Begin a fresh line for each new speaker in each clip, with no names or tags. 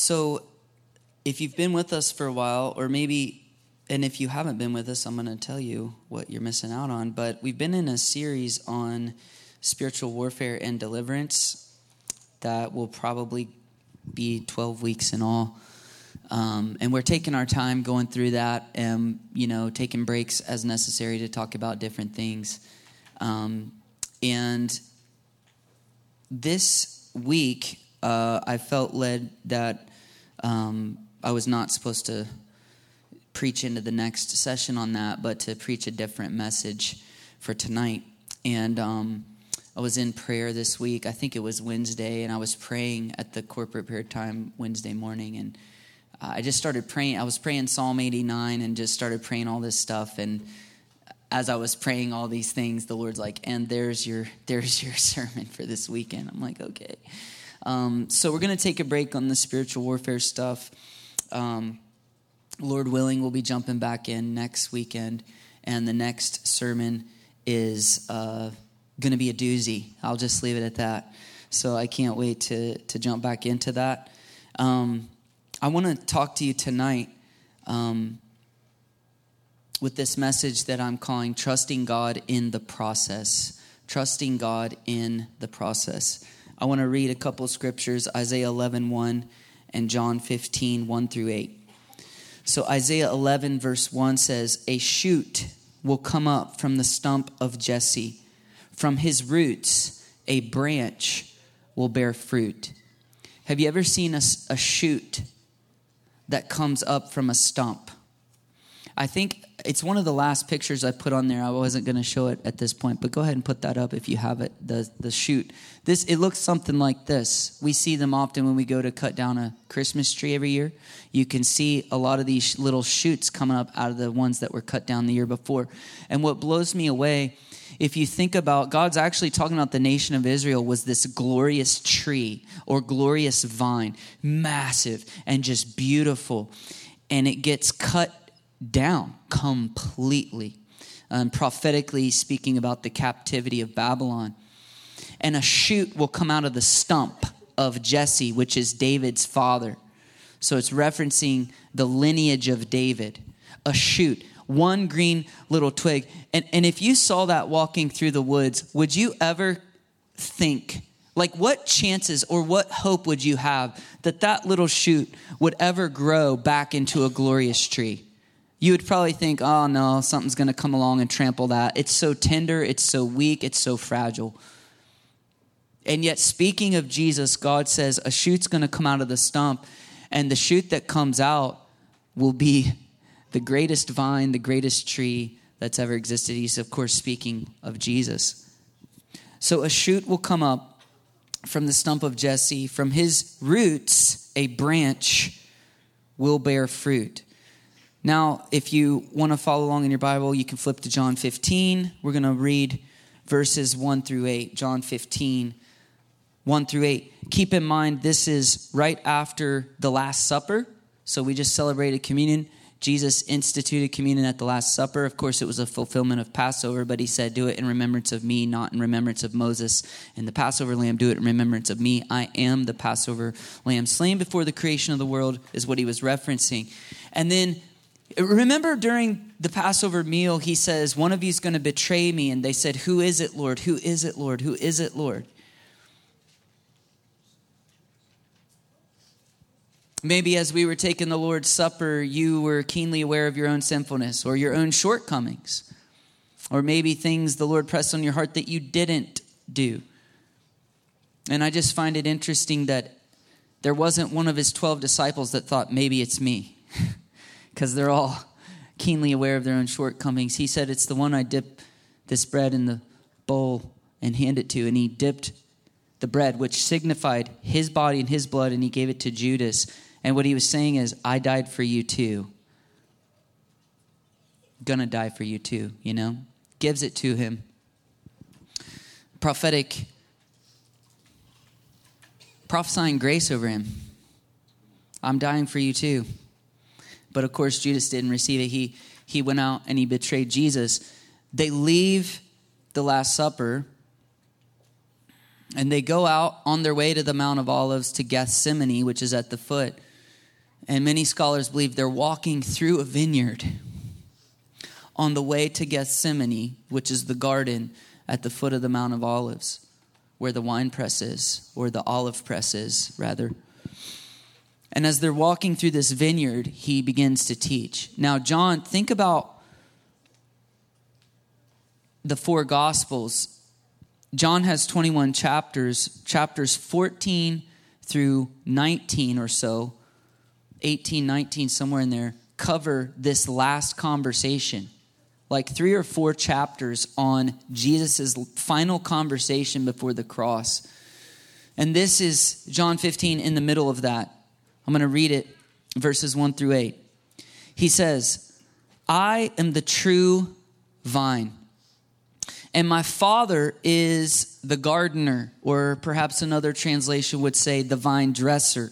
So, if you've been with us for a while, or maybe, and if you haven't been with us, I'm going to tell you what you're missing out on. But we've been in a series on spiritual warfare and deliverance that will probably be 12 weeks in all. Um, and we're taking our time going through that and, you know, taking breaks as necessary to talk about different things. Um, and this week, uh, I felt led that um, I was not supposed to preach into the next session on that, but to preach a different message for tonight. And um, I was in prayer this week. I think it was Wednesday, and I was praying at the corporate prayer time Wednesday morning. And uh, I just started praying. I was praying Psalm 89 and just started praying all this stuff. And as I was praying all these things, the Lord's like, "And there's your there's your sermon for this weekend." I'm like, "Okay." Um, so we're gonna take a break on the spiritual warfare stuff. Um, Lord willing, we'll be jumping back in next weekend, and the next sermon is uh, going to be a doozy. I'll just leave it at that. So I can't wait to to jump back into that. Um, I want to talk to you tonight um, with this message that I'm calling "Trusting God in the Process." Trusting God in the process. I want to read a couple scriptures: Isaiah 11, 1 and John 15, 1 through 8. So Isaiah 11, verse 1 says, A shoot will come up from the stump of Jesse. From his roots, a branch will bear fruit. Have you ever seen a, a shoot that comes up from a stump? I think it's one of the last pictures I put on there. I wasn't going to show it at this point, but go ahead and put that up if you have it. The the shoot. This it looks something like this. We see them often when we go to cut down a Christmas tree every year. You can see a lot of these little shoots coming up out of the ones that were cut down the year before. And what blows me away if you think about God's actually talking about the nation of Israel was this glorious tree or glorious vine, massive and just beautiful. And it gets cut down completely. Um, prophetically speaking about the captivity of Babylon. And a shoot will come out of the stump of Jesse, which is David's father. So it's referencing the lineage of David. A shoot, one green little twig. And, and if you saw that walking through the woods, would you ever think, like, what chances or what hope would you have that that little shoot would ever grow back into a glorious tree? you would probably think, oh no, something's to come along and trample that. It's so tender, it's so weak, it's so fragile. And yet, speaking of Jesus, God says a shoot's going to come out of the stump, and the shoot that comes out will be the greatest vine, the greatest tree that's ever existed. He's, of course, speaking of Jesus. So, a shoot will come up from the stump of Jesse. From his roots, a branch will bear fruit. Now, if you want to follow along in your Bible, you can flip to John 15. We're going to read verses 1 through 8. John 15, 1 through 8. Keep in mind, this is right after the Last Supper. So we just celebrated communion. Jesus instituted communion at the Last Supper. Of course, it was a fulfillment of Passover, but he said, Do it in remembrance of me, not in remembrance of Moses. And the Passover lamb, do it in remembrance of me. I am the Passover lamb. Slain before the creation of the world is what he was referencing. And then Remember during the Passover meal, he says, One of you is going to betray me. And they said, Who is it, Lord? Who is it, Lord? Who is it, Lord? Maybe as we were taking the Lord's Supper, you were keenly aware of your own sinfulness or your own shortcomings, or maybe things the Lord pressed on your heart that you didn't do. And I just find it interesting that there wasn't one of his 12 disciples that thought, maybe it's me. because they're all keenly aware of their own shortcomings. He said, It's the one I dip this bread in the bowl and hand it to. And he dipped the bread, which signified his body and his blood, and he gave it to Judas. And what he was saying is, I died for you too. Gonna die for you too, you know? Gives it to him. Prophetic, prophesying grace over him. I'm dying for you too. But of course, Judas didn't receive it. He, he went out and he betrayed Jesus. They leave the Last Supper and they go out on their way to the Mount of Olives to Gethsemane, which is at the foot And many scholars believe they're walking through a vineyard on the way to Gethsemane, which is the garden at the foot of the Mount of Olives, where the wine press is, or the olive press is, rather. And as they're walking through this vineyard, he begins to teach. Now, John, think about the four Gospels. John has 21 chapters, chapters 14 through 19 or so, 18, 19, somewhere in there, cover this last conversation. Like three or four chapters on Jesus' final conversation before the cross. And this is John 15 in the middle of that. I'm going to read it, verses 1 through 8. He says, I am the true vine, and my Father is the gardener, or perhaps another translation would say the vine dresser.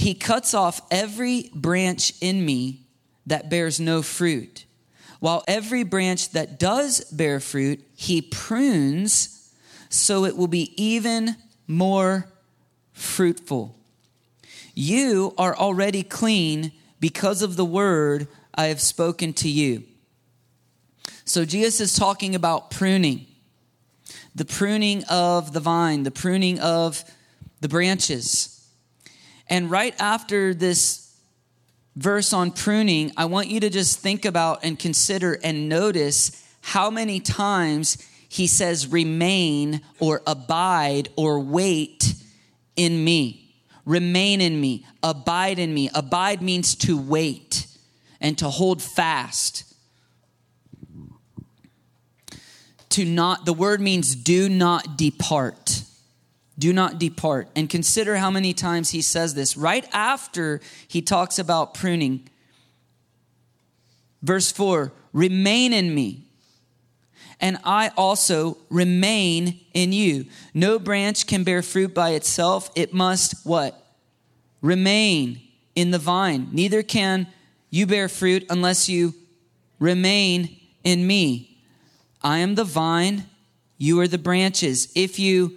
He cuts off every branch in me that bears no fruit, while every branch that does bear fruit, he prunes so it will be even more fruitful. You are already clean because of the word I have spoken to you. So, Jesus is talking about pruning the pruning of the vine, the pruning of the branches. And right after this verse on pruning, I want you to just think about and consider and notice how many times he says remain or abide or wait in me. Remain in me, abide in me. Abide means to wait and to hold fast. To not, the word means do not depart. Do not depart. And consider how many times he says this right after he talks about pruning. Verse 4 Remain in me, and I also remain in you. No branch can bear fruit by itself. It must what? Remain in the vine. Neither can you bear fruit unless you remain in me. I am the vine, you are the branches. If you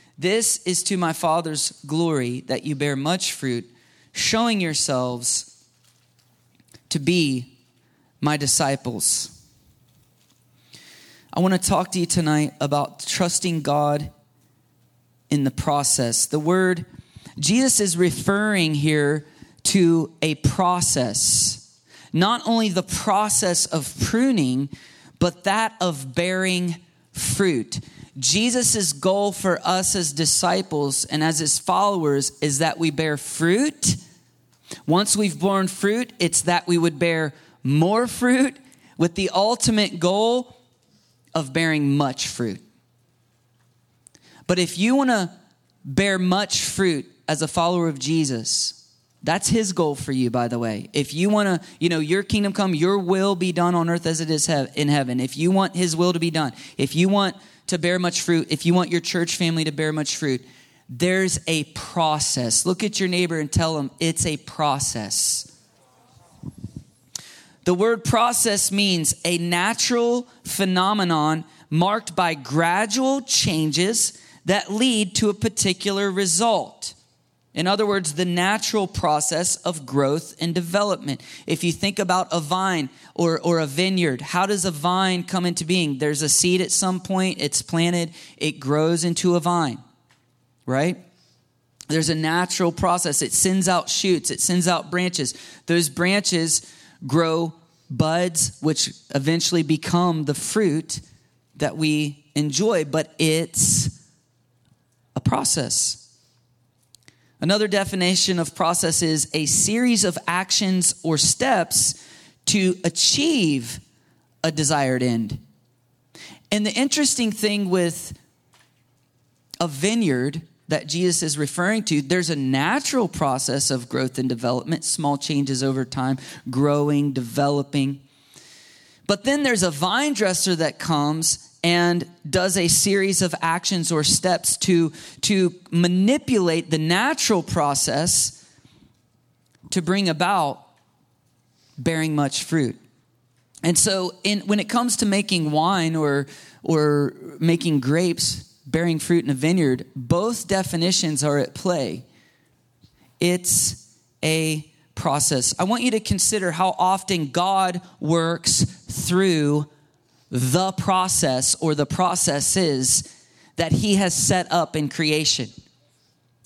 This is to my Father's glory that you bear much fruit, showing yourselves to be my disciples. I want to talk to you tonight about trusting God in the process. The word, Jesus is referring here to a process, not only the process of pruning, but that of bearing fruit. Jesus' goal for us as disciples and as his followers is that we bear fruit. Once we've borne fruit, it's that we would bear more fruit with the ultimate goal of bearing much fruit. But if you want to bear much fruit as a follower of Jesus, that's his goal for you, by the way. If you want to, you know, your kingdom come, your will be done on earth as it is in heaven. If you want his will to be done, if you want to bear much fruit, if you want your church family to bear much fruit, there's a process. Look at your neighbor and tell them it's a process. The word process means a natural phenomenon marked by gradual changes that lead to a particular result. In other words, the natural process of growth and development. If you think about a vine or, or a vineyard, how does a vine come into being? There's a seed at some point, it's planted, it grows into a vine, right? There's a natural process. It sends out shoots, it sends out branches. Those branches grow buds, which eventually become the fruit that we enjoy, but it's a process. Another definition of process is a series of actions or steps to achieve a desired end. And the interesting thing with a vineyard that Jesus is referring to, there's a natural process of growth and development, small changes over time, growing, developing. But then there's a vine dresser that comes and does a series of actions or steps to, to manipulate the natural process to bring about bearing much fruit. And so, in, when it comes to making wine or, or making grapes, bearing fruit in a vineyard, both definitions are at play. It's a process. I want you to consider how often God works through the process or the processes that He has set up in creation.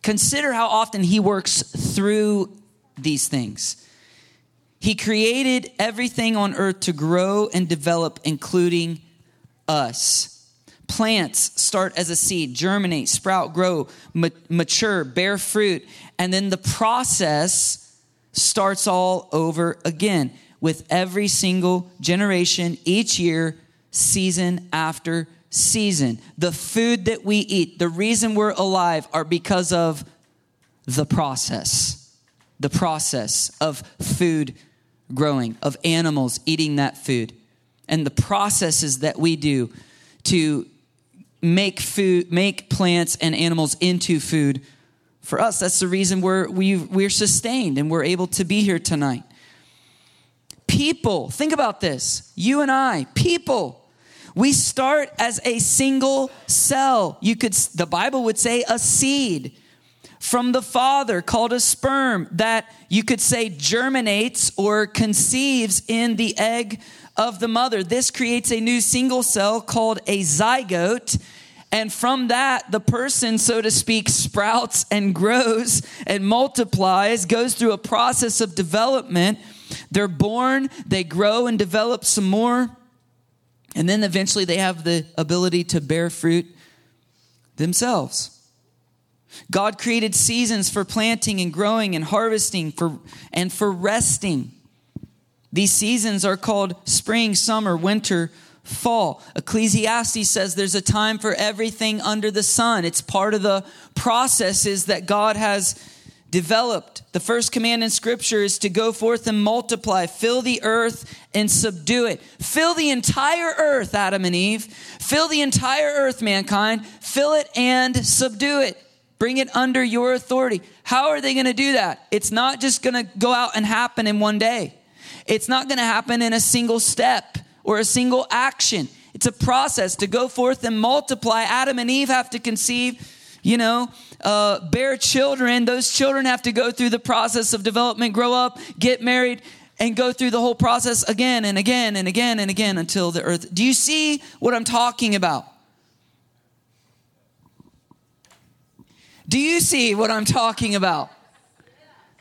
Consider how often He works through these things. He created everything on earth to grow and develop, including us. Plants start as a seed, germinate, sprout, grow, ma- mature, bear fruit, and then the process starts all over again with every single generation, each year, season after season. The food that we eat, the reason we're alive, are because of the process. The process of food growing, of animals eating that food, and the processes that we do to make food, make plants and animals into food for us. That's the reason we're, we we're sustained and we're able to be here tonight. People, think about this. You and I, people. We start as a single cell. You could, the Bible would say a seed from the father called a sperm that you could say germinates or conceives in the egg of the mother. This creates a new single cell called a zygote. And from that, the person, so to speak, sprouts and grows and multiplies, goes through a process of development. They're born, they grow and develop some more. And then eventually they have the ability to bear fruit themselves. God created seasons for planting and growing and harvesting for, and for resting. These seasons are called spring, summer, winter, fall. Ecclesiastes says there's a time for everything under the sun. It's part of the processes that God has developed. The first command in scripture is to go forth and multiply, fill the earth and subdue it. Fill the entire earth, Adam and Eve. Fill the entire earth, mankind. Fill it and subdue it. Bring it under your authority. How are they going to do that? It's not just going to go out and happen in one day. It's not going to happen in a single step or a single action. It's a process to go forth and multiply. Adam and Eve have to conceive, you know, uh, bear children. Those children have to go through the process of development, grow up, get married, and go through the whole process again and again and again and again until the earth. Do you see what I'm talking about? Do you see what I'm talking about?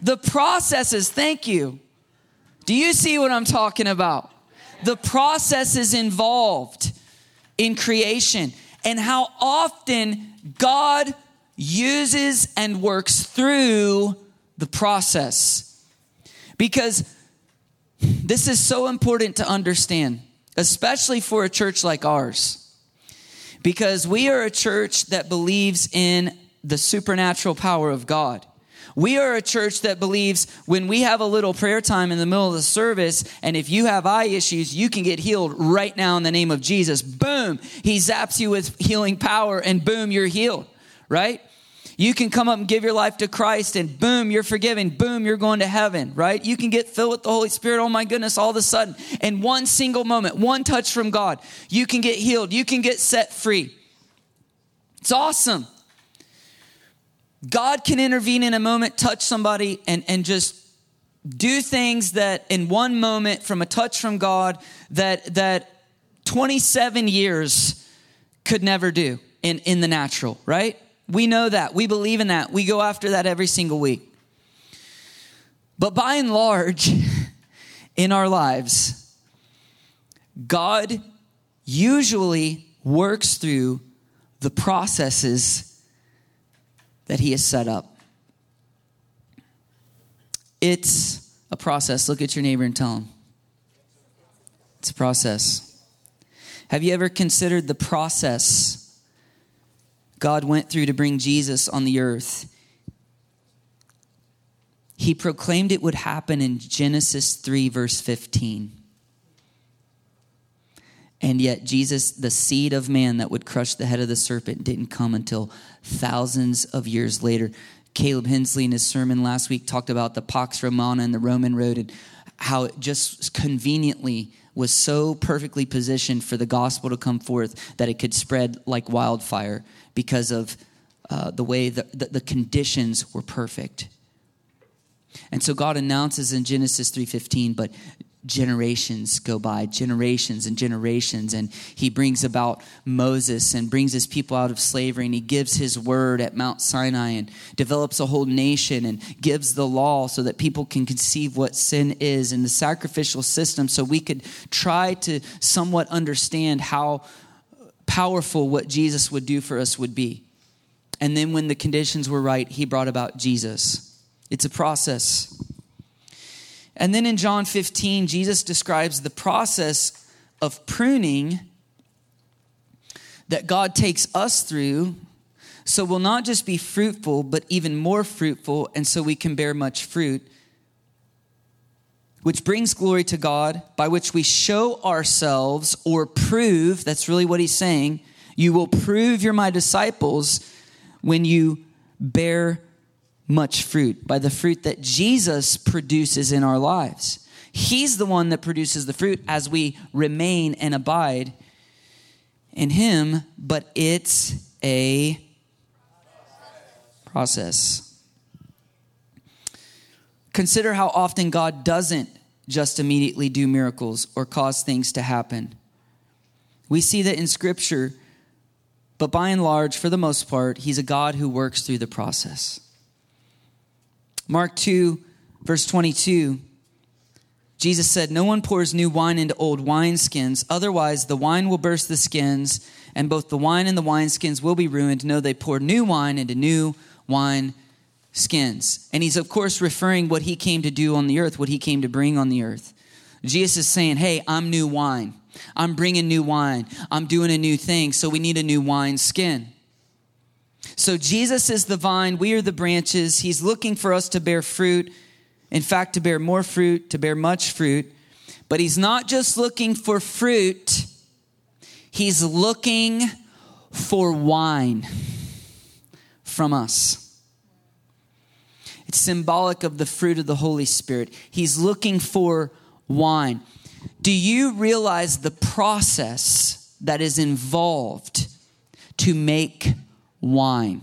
The processes, thank you. Do you see what I'm talking about? The processes involved in creation and how often God uses and works through the process. Because this is so important to understand, especially for a church like ours. Because we are a church that believes in the supernatural power of God. We are a church that believes when we have a little prayer time in the middle of the service, and if you have eye issues, you can get healed right now in the name of Jesus. Boom, he zaps you with healing power, and boom, you're healed, right? You can come up and give your life to Christ, and boom, you're forgiven. Boom, you're going to heaven, right? You can get filled with the Holy Spirit. Oh my goodness, all of a sudden, in one single moment, one touch from God, you can get healed. You can get set free. It's awesome. God can intervene in a moment, touch somebody, and, and just do things that in one moment from a touch from God that that 27 years could never do in, in the natural, right? We know that. We believe in that. We go after that every single week. But by and large, in our lives, God usually works through the processes that He has set up. It's a process. Look at your neighbor and tell him. It's a process. Have you ever considered the process God went through to bring Jesus on the earth, he proclaimed it would happen in Genesis 3, verse 15. And yet, Jesus, the seed of man that would crush the head of the serpent, didn't come until thousands of years later. Caleb Hensley, in his sermon last week, talked about the Pax Romana and the Roman road and how it just conveniently was so perfectly positioned for the gospel to come forth that it could spread like wildfire because of uh, the way the, the, conditions were perfect. And so God announces in Genesis 3:15, but generations go by, generations and generations. And he brings about Moses and brings his people out of slavery. And he gives his word at Mount Sinai and develops a whole nation and gives the law so that people can conceive what sin is and the sacrificial system so we could try to somewhat understand how powerful what Jesus would do for us would be. And then when the conditions were right, he brought about Jesus. It's a process. And then in John 15, Jesus describes the process of pruning that God takes us through so we'll not just be fruitful, but even more fruitful, and so we can bear much fruit, which brings glory to God, by which we show ourselves or prove that's really what he's saying. You will prove you're my disciples when you bear much fruit, by the fruit that Jesus produces in our lives. He's the one that produces the fruit as we remain and abide in Him, but it's a process. Consider how often God doesn't just immediately do miracles or cause things to happen. We see that in Scripture, but by and large, for the most part, He's a God who works through the process. Mark 2, verse 22, Jesus said, No one pours new wine into old wineskins, otherwise, the wine will burst the skins, and both the wine and the wineskins will be ruined. No, they pour new wine into new wine skins. And he's, of course, referring what he came to do on the earth, what he came to bring on the earth. Jesus is saying, Hey, I'm new wine. I'm bringing new wine. I'm doing a new thing, so we need a new wine skin. So Jesus is the vine, we are the branches. He's looking for us to bear fruit. In fact, to bear more fruit, to bear much fruit. But he's not just looking for fruit, he's looking for wine from us. Symbolic of the fruit of the Holy Spirit. He's looking for wine. Do you realize the process that is involved to make wine.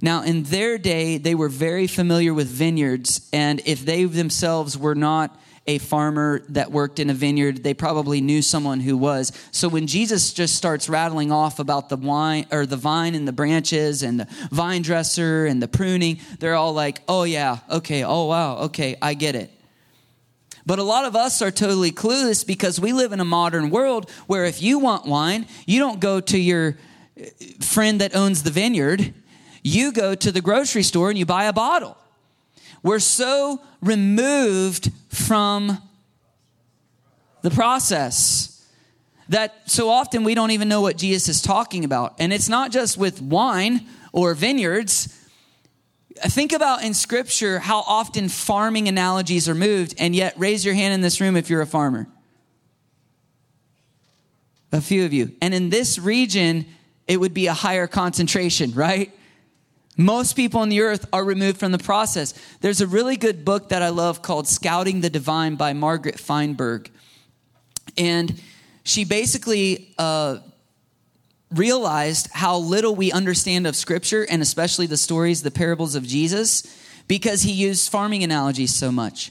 Now, in their day, they were very familiar with vineyards, and if they themselves were not a farmer that worked in a vineyard, they probably knew someone who was. So when Jesus just starts rattling off about the wine or the vine and the branches and the vine dresser and the pruning, they're all like, "Oh yeah, okay, oh wow, okay, I get it." But a lot of us are totally clueless because we live in a modern world where if you want wine, you don't go to your friend that owns the vineyard, you go to the grocery store and you buy a bottle. We're so removed from the process that so often we don't even know what Jesus is talking about. And it's not just with wine or vineyards. Think about in scripture how often farming analogies are moved, and yet raise your hand in this room if you're a farmer. A few of you. And in this region, it would be a higher concentration, right? Most people on the earth are removed from the process. There's a really good book that I love called Scouting the Divine by Margaret Feinberg. And she basically uh, realized how little we understand of Scripture and especially the stories, the parables of Jesus, because he used farming analogies so much.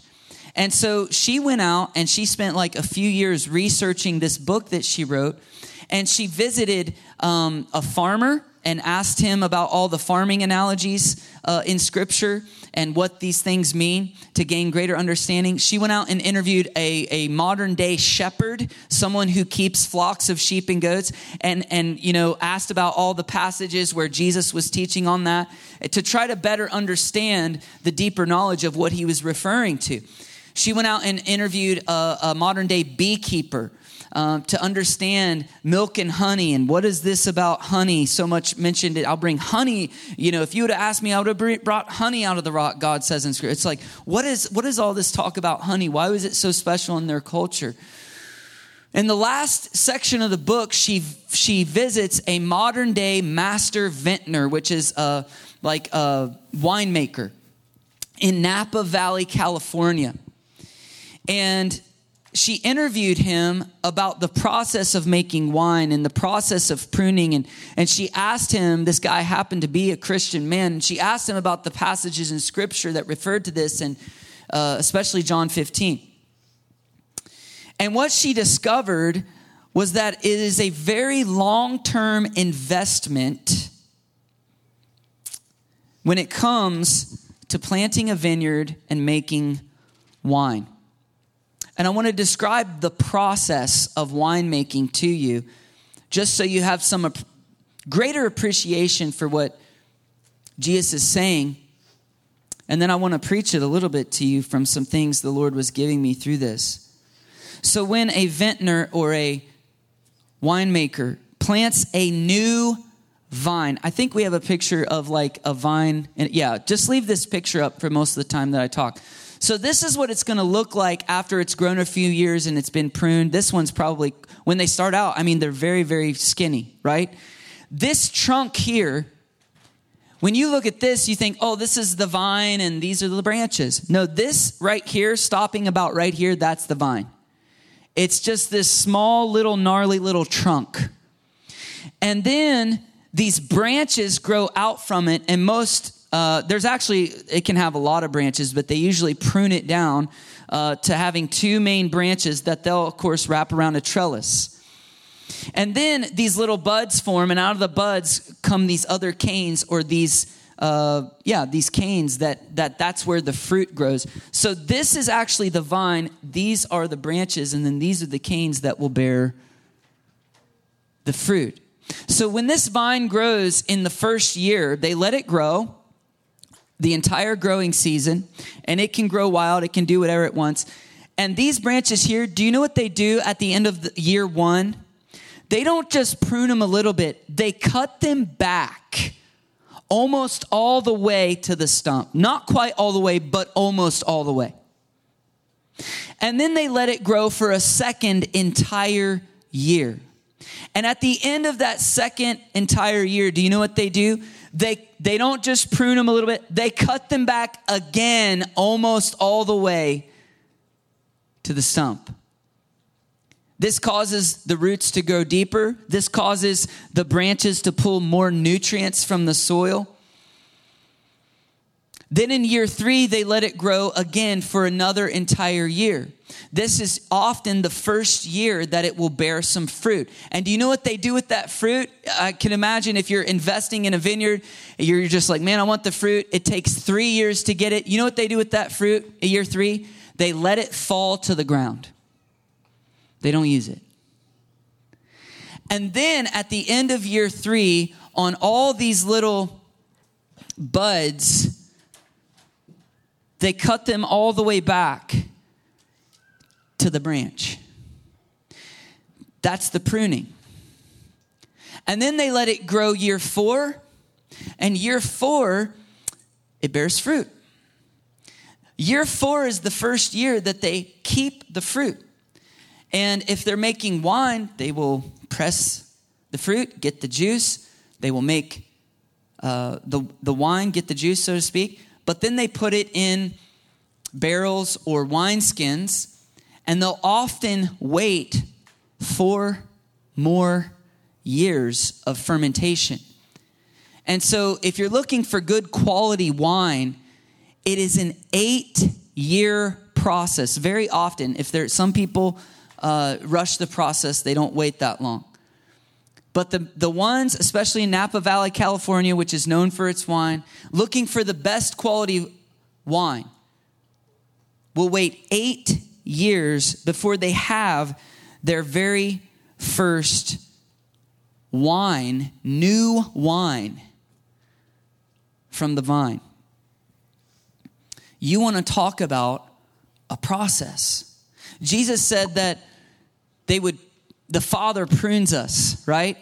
And so she went out and she spent like a few years researching this book that she wrote and she visited um, a farmer and asked him about all the farming analogies uh, in scripture and what these things mean to gain greater understanding. She went out and interviewed a, a modern day shepherd, someone who keeps flocks of sheep and goats, and, and, you know, asked about all the passages where Jesus was teaching on that to try to better understand the deeper knowledge of what he was referring to. She went out and interviewed a, a modern day beekeeper um, to understand milk and honey and what is this about honey so much mentioned it. I'll bring honey you know if you would have asked me i would have brought honey out of the rock god says in scripture. It's like what is what is all this talk about honey? Why was it so special in their culture? In the last section of the book, she she visits a modern day master vintner, which is a like a winemaker in Napa Valley, California. And she interviewed him about the process of making wine and the process of pruning. And, and she asked him this guy happened to be a christian man and she asked him about the passages in scripture that referred to this and uh, especially john 15 and what she discovered was that it is a very long-term investment when it comes to planting a vineyard and making wine and I want to describe the process of winemaking to you, just so you have some greater appreciation for what Jesus is saying. And then I want to preach it a little bit to you from some things the Lord was giving me through this. So, when a vintner or a winemaker plants a new vine, I think we have a picture of like a vine. And yeah, just leave this picture up for most of the time that I talk. So this is what it's going to look like after it's grown a few years and it's been pruned. This one's probably, when they start out, I mean, they're very, very skinny, right? This trunk here, when you look at this, you think, oh, this is the vine and these are the branches. No, this right here, stopping about right here, that's the vine. It's just this small, little, gnarly little trunk. And then these branches grow out from it, and most uh, there's actually, it can have a lot of branches, but they usually prune it down uh, to having two main branches that they'll, of course, wrap around a trellis. And then these little buds form, and out of the buds come these other canes or these. Uh, yeah, these canes that that that's where the fruit grows. So this is actually the vine. These are the branches, and then these are the canes that will bear the fruit. So when this vine grows in the first year, they let it grow the entire growing season, and it can grow wild, it can do whatever it wants. And these branches here, do you know what they do at the end of the year one? They don't just prune them a little bit, they cut them back almost all the way to the stump. Not quite all the way, but almost all the way. And then they let it grow for a second entire year. And at the end of that second entire year, do you know what they do? They, they don't just prune them a little bit, they cut them back again almost all the way to the stump. This causes the roots to grow deeper. This causes the branches to pull more nutrients from the soil. Then in year three, they let it grow again for another entire year. This is often the first year that it will bear some fruit. And do you know what they do with that fruit? I can imagine if you're investing in a vineyard, you're just like, man, I want the fruit. It takes three years to get it. You know what they do with that fruit in year three? They let it fall to the ground, they don't use it. And then at the end of year three, on all these little buds, they cut them all the way back to the branch. That's the pruning. And then they let it grow year four, and year four, it bears fruit. Year four is the first year that they keep the fruit. And if they're making wine, they will press the fruit, get the juice. They will make uh, the, the wine, get the juice, so to speak but then they put it in barrels or wineskins, and they'll often wait four more years of fermentation. And so, if you're looking for good quality wine, it is an eight year process. Very often, if there some people uh, rush the process, they don't wait that long. But the, the ones, especially in Napa Valley, California, which is known for its wine, looking for the best quality wine, will wait eight years before they have their very first wine, new wine from the vine. You want to talk about a process. Jesus said that they would, the Father prunes us, right?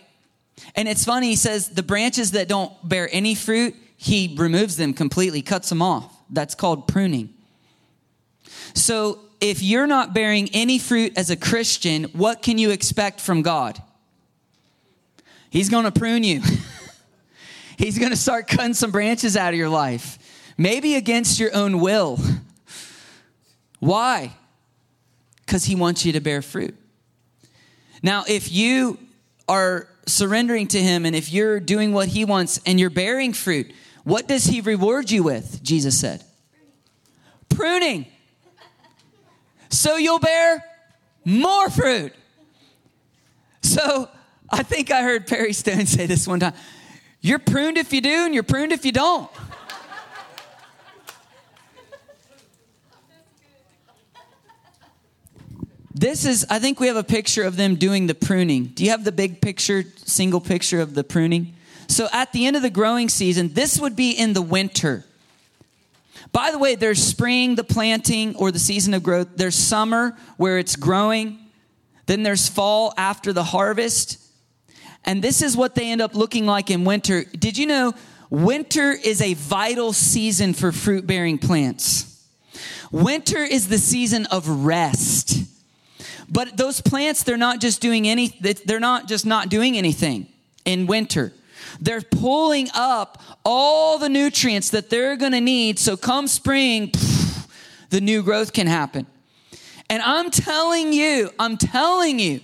And it's funny, he says the branches that don't bear any fruit, he removes them completely, cuts them off. That's called pruning. So if you're not bearing any fruit as a Christian, what can you expect from God? He's going to prune you. He's going to start cutting some branches out of your life, maybe against your own will. Why? Because He wants you to bear fruit. Now, if you are surrendering to Him and if you're doing what He wants and you're bearing fruit, what does He reward you with? Jesus said. Pruning so you'll bear more fruit. So I think I heard Perry Stone say this one time You're pruned if you do, and you're pruned if you don't. This is, I think we have a picture of them doing the pruning. Do you have the big picture, single picture of the pruning? So at the end of the growing season, this would be in the winter. By the way, there's spring, the planting or the season of growth. There's summer where it's growing. Then there's fall after the harvest. And this is what they end up looking like in winter. Did you know winter is a vital season for fruit bearing plants? Winter is the season of rest. But those plants, they're not just doing any, they're not just not doing anything in winter. They're pulling up all the nutrients that they're going to need. So come spring, pff, the new growth can happen. And I'm telling you, I'm telling you,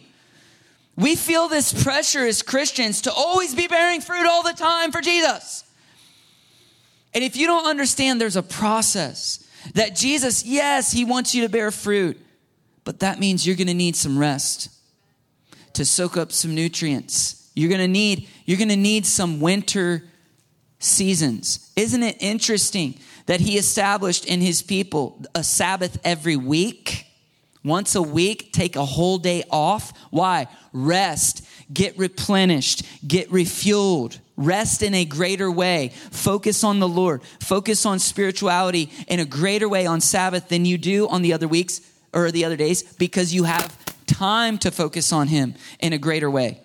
we feel this pressure as Christians to always be bearing fruit all the time for Jesus. And if you don't understand, there's a process that Jesus, yes, he wants you to bear fruit, but that means you're going to need some rest to soak up some nutrients you're going to need you're going to need some winter seasons. Isn't it interesting that he established in his people a Sabbath every week? Once a week, take a whole day off. Why? Rest, get replenished, get refueled. Rest in a greater way. Focus on the Lord. Focus on spirituality in a greater way on Sabbath than you do on the other weeks or the other days because you have time to focus on Him in a greater way.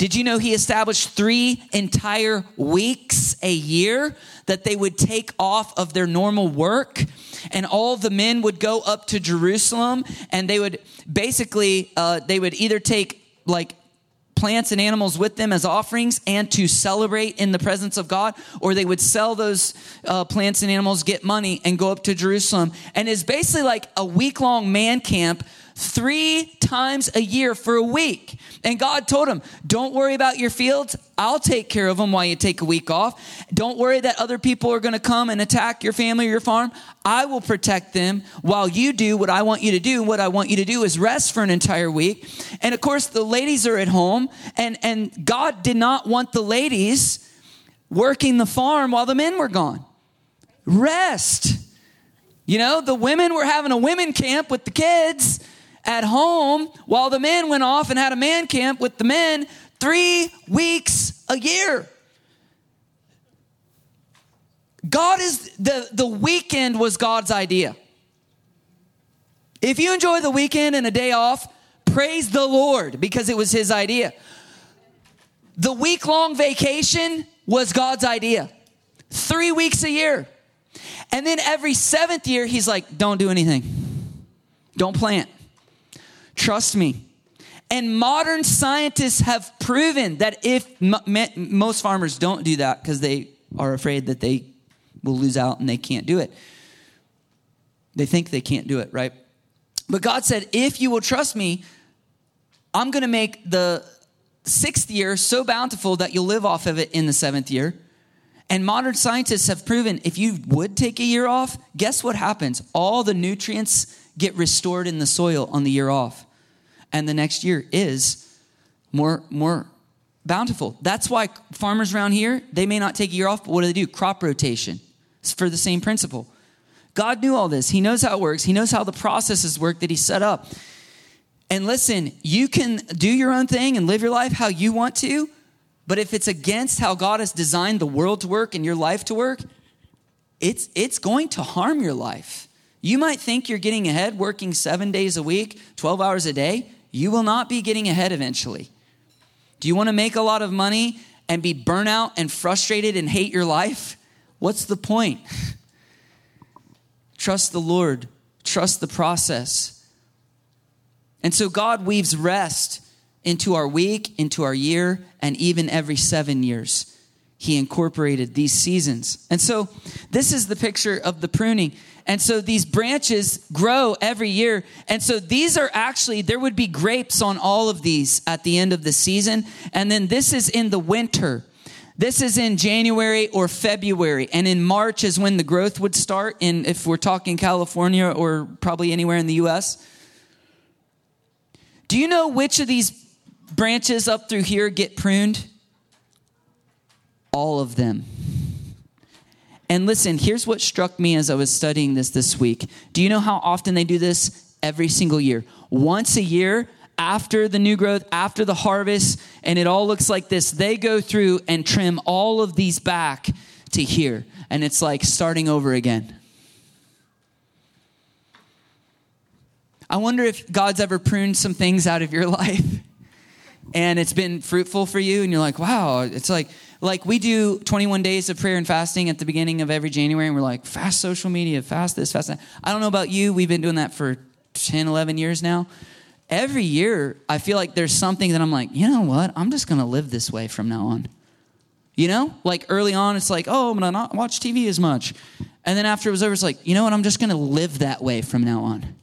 Did you know he established three entire weeks a year that they would take off of their normal work? And all the men would go up to Jerusalem and they would basically, uh, they would either take like plants and animals with them as offerings and to celebrate in the presence of God, or they would sell those uh, plants and animals, get money, and go up to Jerusalem. And it's basically like a week long man camp three times a year for a week. And God told him, Don't worry about your fields. I'll take care of them while you take a week off. Don't worry that other people are going to come and attack your family or your farm. I will protect them while you do what I want you to do. What I want you to do is rest for an entire week. And of course, the ladies are at home, and, and God did not want the ladies working the farm while the men were gone. Rest. You know, the women were having a women camp with the kids at home while the men went off and had a man camp with the men three weeks a year. God is the, the weekend was God's idea. If you enjoy the weekend and a day off, praise the Lord because it was his idea. The week long vacation was God's idea. Three weeks a year. And then every seventh year, he's like, don't do anything. Don't plant. Trust me. And modern scientists have proven that if most farmers don't do that because they are afraid that they will lose out and they can't do it. They think they can't do it, right? But God said, if you will trust me, I'm going to make the sixth year so bountiful that you'll live off of it in the seventh year. And modern scientists have proven if you would take a year off, guess what happens? All the nutrients get restored in the soil on the year off and the next year is more more bountiful. That's why farmers around here, they may not take a year off, but what do they do? Crop rotation. It's for the same principle. God knew all this. He knows how it works. He knows how the processes work that he set up. And listen, you can do your own thing and live your life how you want to, but if it's against how God has designed the world to work and your life to work, it's it's going to harm your life. You might think you're getting ahead working seven days a week, 12 hours a day. You will not be getting ahead eventually. Do you want to make a lot of money and be burnout and frustrated and hate your life? What's the point? Trust the Lord, trust the process. And so God weaves rest into our week, into our year, and even every seven years. He incorporated these seasons. And so this is the picture of the pruning. And so these branches grow every year. And so these are actually, there would be grapes on all of these at the end of the season. And then this is in the winter. This is in January or February. And in March is when the growth would start, in, if we're talking California or probably anywhere in the US. Do you know which of these branches up through here get pruned? All of them. And listen, here's what struck me as I was studying this this week. Do you know how often they do this? Every single year. Once a year, after the new growth, after the harvest, and it all looks like this, they go through and trim all of these back to here. And it's like starting over again. I wonder if God's ever pruned some things out of your life and it's been fruitful for you, and you're like, wow, it's like, like we do 21 days of prayer and fasting at the beginning of every January, and we're like, fast social media, fast this, fast that. I don't know about you. We've been doing that for 10, 11 years now. Every year, I feel like there's something that I'm like, you know what? I'm just going to live this way from now on. You know, like early on, it's like, oh, I'm going to not watch TV as much. And then after it was over, it's like, you know what? I'm just going to live that way from now on.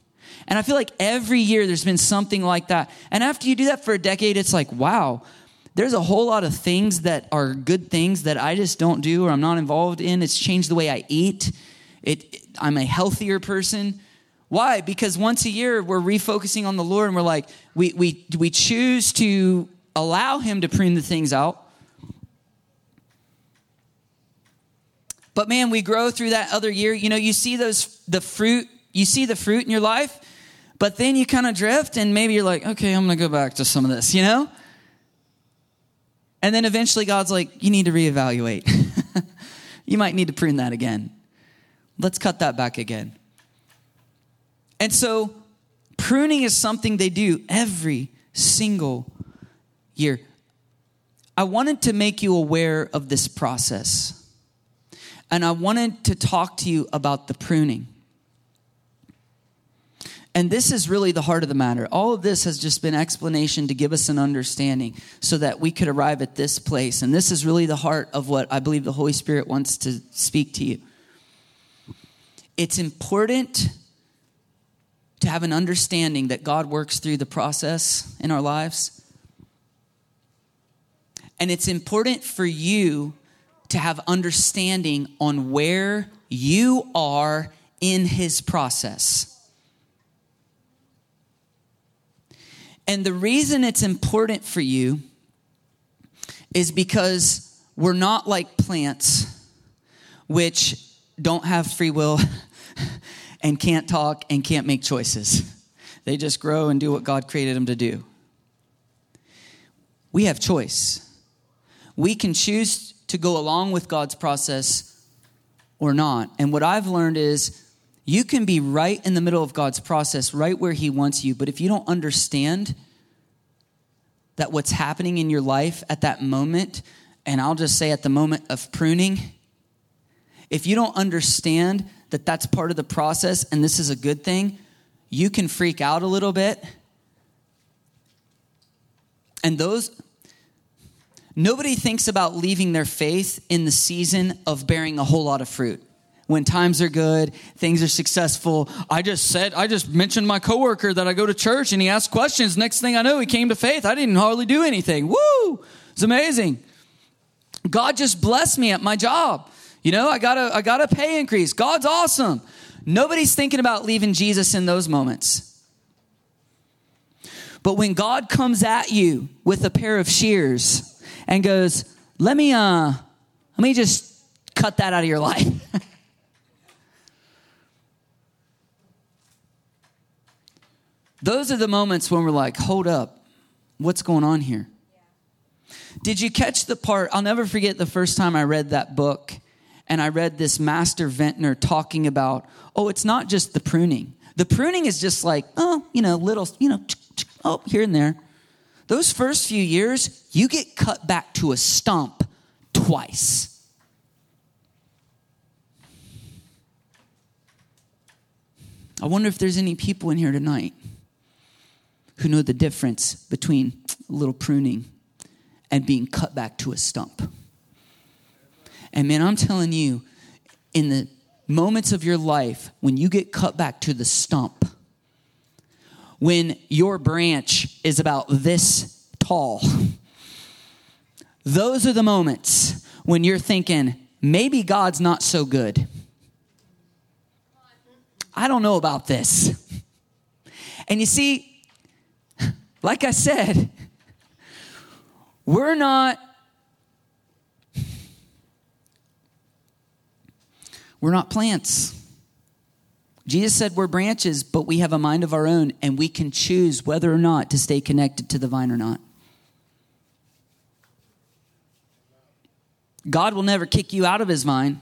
And I feel like every year there's been something like that. And after you do that for a decade, it's like, wow, there's a whole lot of things that are good things that I just don't do or I'm not involved in. It's changed the way I eat. It, it, I'm a healthier person. Why? Because once a year we're refocusing on the Lord and we're like, we, we, we choose to allow Him to prune the things out. But man, we grow through that other year. You know, you see those, the fruit, you see the fruit in your life, but then you kind of drift and maybe you're like, okay, I'm going to go back to some of this, you know? And then eventually God's like, you need to reevaluate. you might need to prune that again. Let's cut that back again. And so pruning is something they do every single year. I wanted to make you aware of this process. And I wanted to talk to you about the pruning. And this is really the heart of the matter. All of this has just been explanation to give us an understanding so that we could arrive at this place. And this is really the heart of what I believe the Holy Spirit wants to speak to you. It's important to have an understanding that God works through the process in our lives. And it's important for you to have understanding on where you are in his process. And the reason it's important for you is because we're not like plants, which don't have free will and can't talk and can't make choices. They just grow and do what God created them to do. We have choice. We can choose to go along with God's process or not. And what I've learned is you can be right in the middle of God's process, right where He wants you. But if you don't understand that what's happening in your life at that moment, and I'll just say at the moment of pruning, if you don't understand that that's part of the process and this is a good thing, you can freak out a little bit. And those, nobody thinks about leaving their faith in the season of bearing a whole lot of fruit when times are good, things are successful. I just said, I just mentioned my coworker that I go to church and he asked questions. Next thing I know, he came to faith. I didn't hardly do anything. Woo! It's amazing. God just blessed me at my job. You know, I got a, I got a pay increase. God's awesome. Nobody's thinking about leaving Jesus in those moments. But when God comes at you with a pair of shears and goes, let me, uh, let me just cut that out of your life. Those are the moments when we're like, hold up, what's going on here? Did you catch the part? I'll never forget the first time I read that book and I read this master vintner talking about, oh, it's not just the pruning. The pruning is just like, oh, you know, little, you know, oh, here and there. Those first few years, you get cut back to a stump twice. I wonder if there's any people in here tonight who know the difference between a little pruning and being cut back to a stump. And man, I'm telling you, in the moments of your life when you get cut back to the stump, when your branch is about this tall, those are the moments when you're thinking, maybe God's not so good. I don't know about this. And you see, like I said, we're not we're not plants. Jesus said we're branches, but we have a mind of our own and we can choose whether or not to stay connected to the vine or not. God will never kick you out of his vine.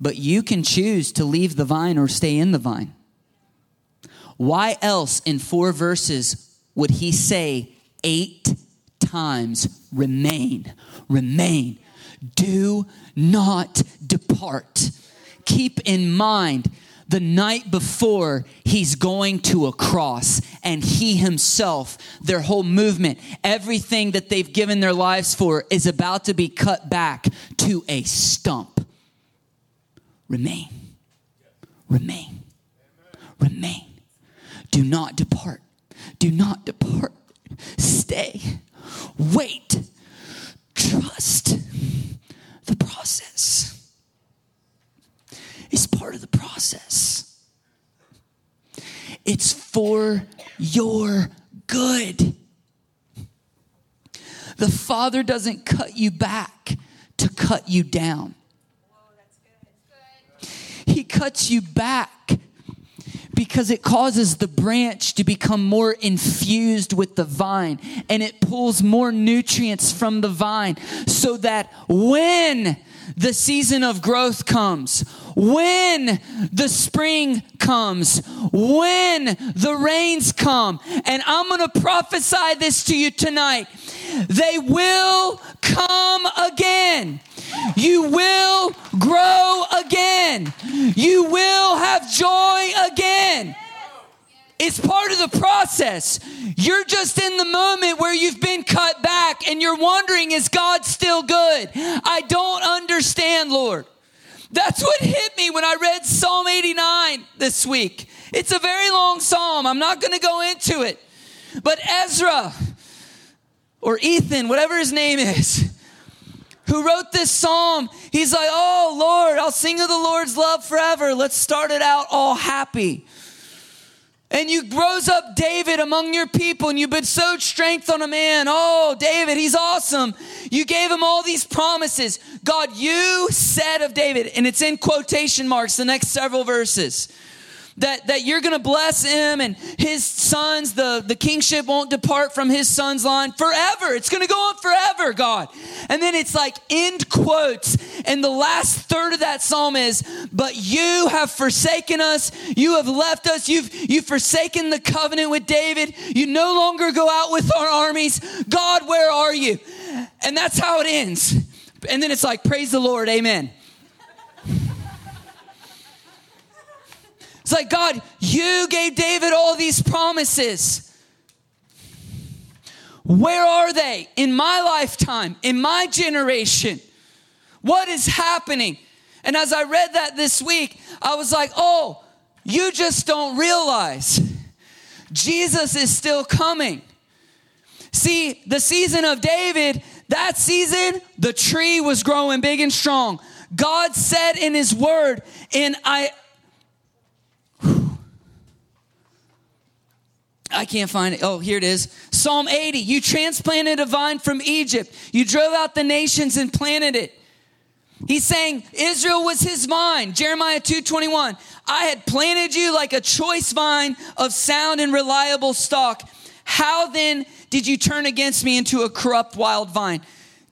But you can choose to leave the vine or stay in the vine. Why else in four verses would he say eight times, remain, remain, do not depart? Keep in mind, the night before he's going to a cross and he himself their whole movement everything that they've given their lives for is about to be cut back to a stump. Remain. Remain. Remain do not depart. Do not depart. Stay. Wait. Trust the process. It's part of the process. It's for your good. The Father doesn't cut you back to cut you down. He cuts you back because it causes the branch to become more infused with the vine and it pulls more nutrients from the vine so that when the season of growth comes, when the spring comes, when the rains come, and I'm going to prophesy this to you tonight, they will come again. You will grow again. You will have joy again. It's part of the process. You're just in the moment where you've been cut back and you're wondering, is God still good? I don't understand, Lord. That's what hit me when I read Psalm 89 this week. It's a very long psalm. I'm not going to go into it. But Ezra, or Ethan, whatever his name is, who wrote this psalm, he's like, Oh Lord, I'll sing of the Lord's love forever. Let's start it out all happy. And you rose up David among your people and you bestowed strength on a man. Oh, David, he's awesome. You gave him all these promises. God, you said of David, and it's in quotation marks, the next several verses that, that you're going to bless him and his sons, the, the kingship won't depart from his son's line forever. It's going to go on forever, God. And then it's like end quotes. And the last third of that psalm is, but you have forsaken us. You have left us. You've, you've forsaken the covenant with David. You no longer go out with our armies. God, where are you? And that's how it ends. And then it's like, praise the Lord. Amen. It's like, God, you gave David all these promises. Where are they in my lifetime, in my generation? What is happening? And as I read that this week, I was like, oh, you just don't realize Jesus is still coming. See, the season of David, that season, the tree was growing big and strong. God said in his word in I I can't find it. Oh, here it is. Psalm 80. You transplanted a vine from Egypt. You drove out the nations and planted it. He's saying Israel was his vine. Jeremiah 2:21. I had planted you like a choice vine of sound and reliable stock. How then did you turn against me into a corrupt wild vine?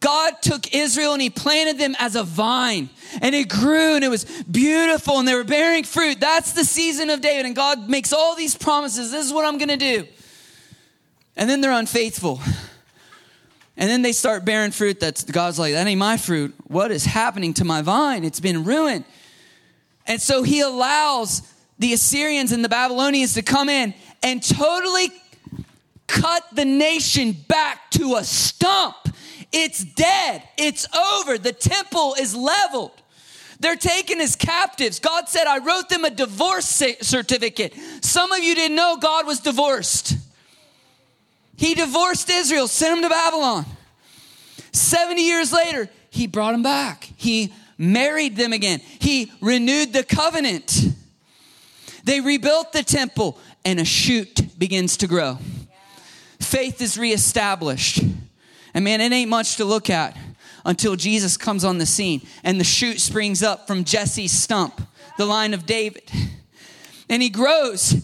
God took Israel and he planted them as a vine and it grew and it was beautiful and they were bearing fruit. That's the season of David. And God makes all these promises. This is what I'm going to do. And then they're unfaithful. And then they start bearing fruit that's God's like, that ain't my fruit. What is happening to my vine? It's been ruined. And so he allows the Assyrians and the Babylonians to come in and totally cut the nation back to a stump. It's dead. It's over. The temple is leveled. They're taken as captives. God said, I wrote them a divorce certificate. Some of you didn't know God was divorced. He divorced Israel, sent them to Babylon. 70 years later, he brought them back. He married them again. He renewed the covenant. They rebuilt the temple, and a shoot begins to grow. Faith is reestablished. And man, it ain't much to look at until Jesus comes on the scene and the shoot springs up from Jesse's stump, the line of David. And he grows,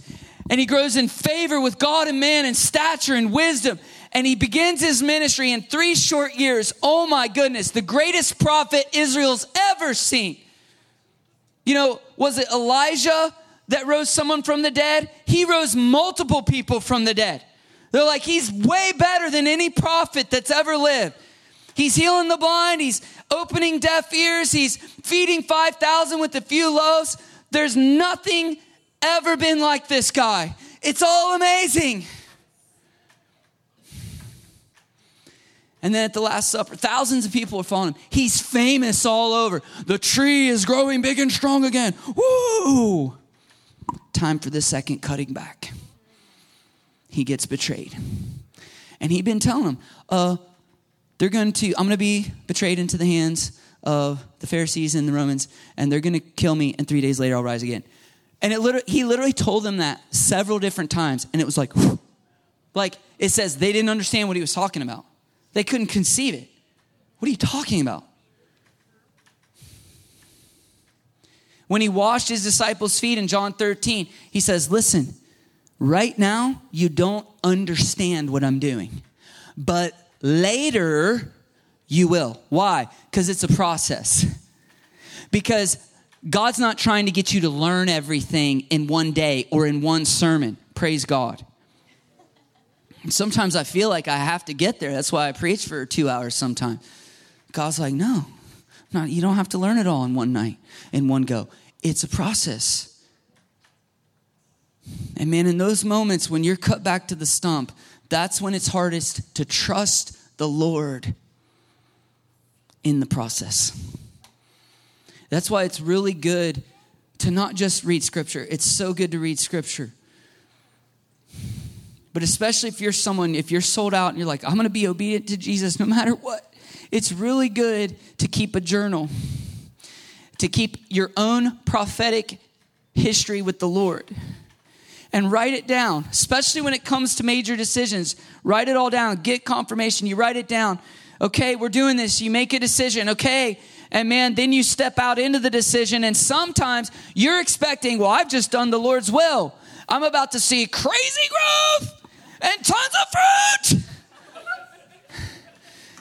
and he grows in favor with God and man and stature and wisdom. And he begins his ministry in three short years. Oh my goodness, the greatest prophet Israel's ever seen. You know, was it Elijah that rose someone from the dead? He rose multiple people from the dead. They're like, he's way better than any prophet that's ever lived. He's healing the blind, he's opening deaf ears, he's feeding 5,000 with a few loaves. There's nothing ever been like this guy. It's all amazing. And then at the Last Supper, thousands of people are following him. He's famous all over. The tree is growing big and strong again. Woo! Time for the second cutting back he gets betrayed. And he'd been telling them, uh, they're going to, I'm going to be betrayed into the hands of the Pharisees and the Romans, and they're going to kill me, and three days later I'll rise again. And it literally, he literally told them that several different times, and it was like, whew. like it says they didn't understand what he was talking about. They couldn't conceive it. What are you talking about? When he washed his disciples' feet in John 13, he says, Listen, Right now, you don't understand what I'm doing, but later you will. Why? Because it's a process. Because God's not trying to get you to learn everything in one day or in one sermon. Praise God. Sometimes I feel like I have to get there. That's why I preach for two hours sometimes. God's like, no, not, you don't have to learn it all in one night, in one go. It's a process. And man, in those moments when you're cut back to the stump, that's when it's hardest to trust the Lord in the process. That's why it's really good to not just read scripture. It's so good to read scripture. But especially if you're someone, if you're sold out and you're like, I'm going to be obedient to Jesus no matter what, it's really good to keep a journal, to keep your own prophetic history with the Lord and write it down, especially when it comes to major decisions. Write it all down, get confirmation. You write it down. Okay, we're doing this. You make a decision. Okay. And man, then you step out into the decision, and sometimes you're expecting, well, I've just done the Lord's will. I'm about to see crazy growth and tons of fruit.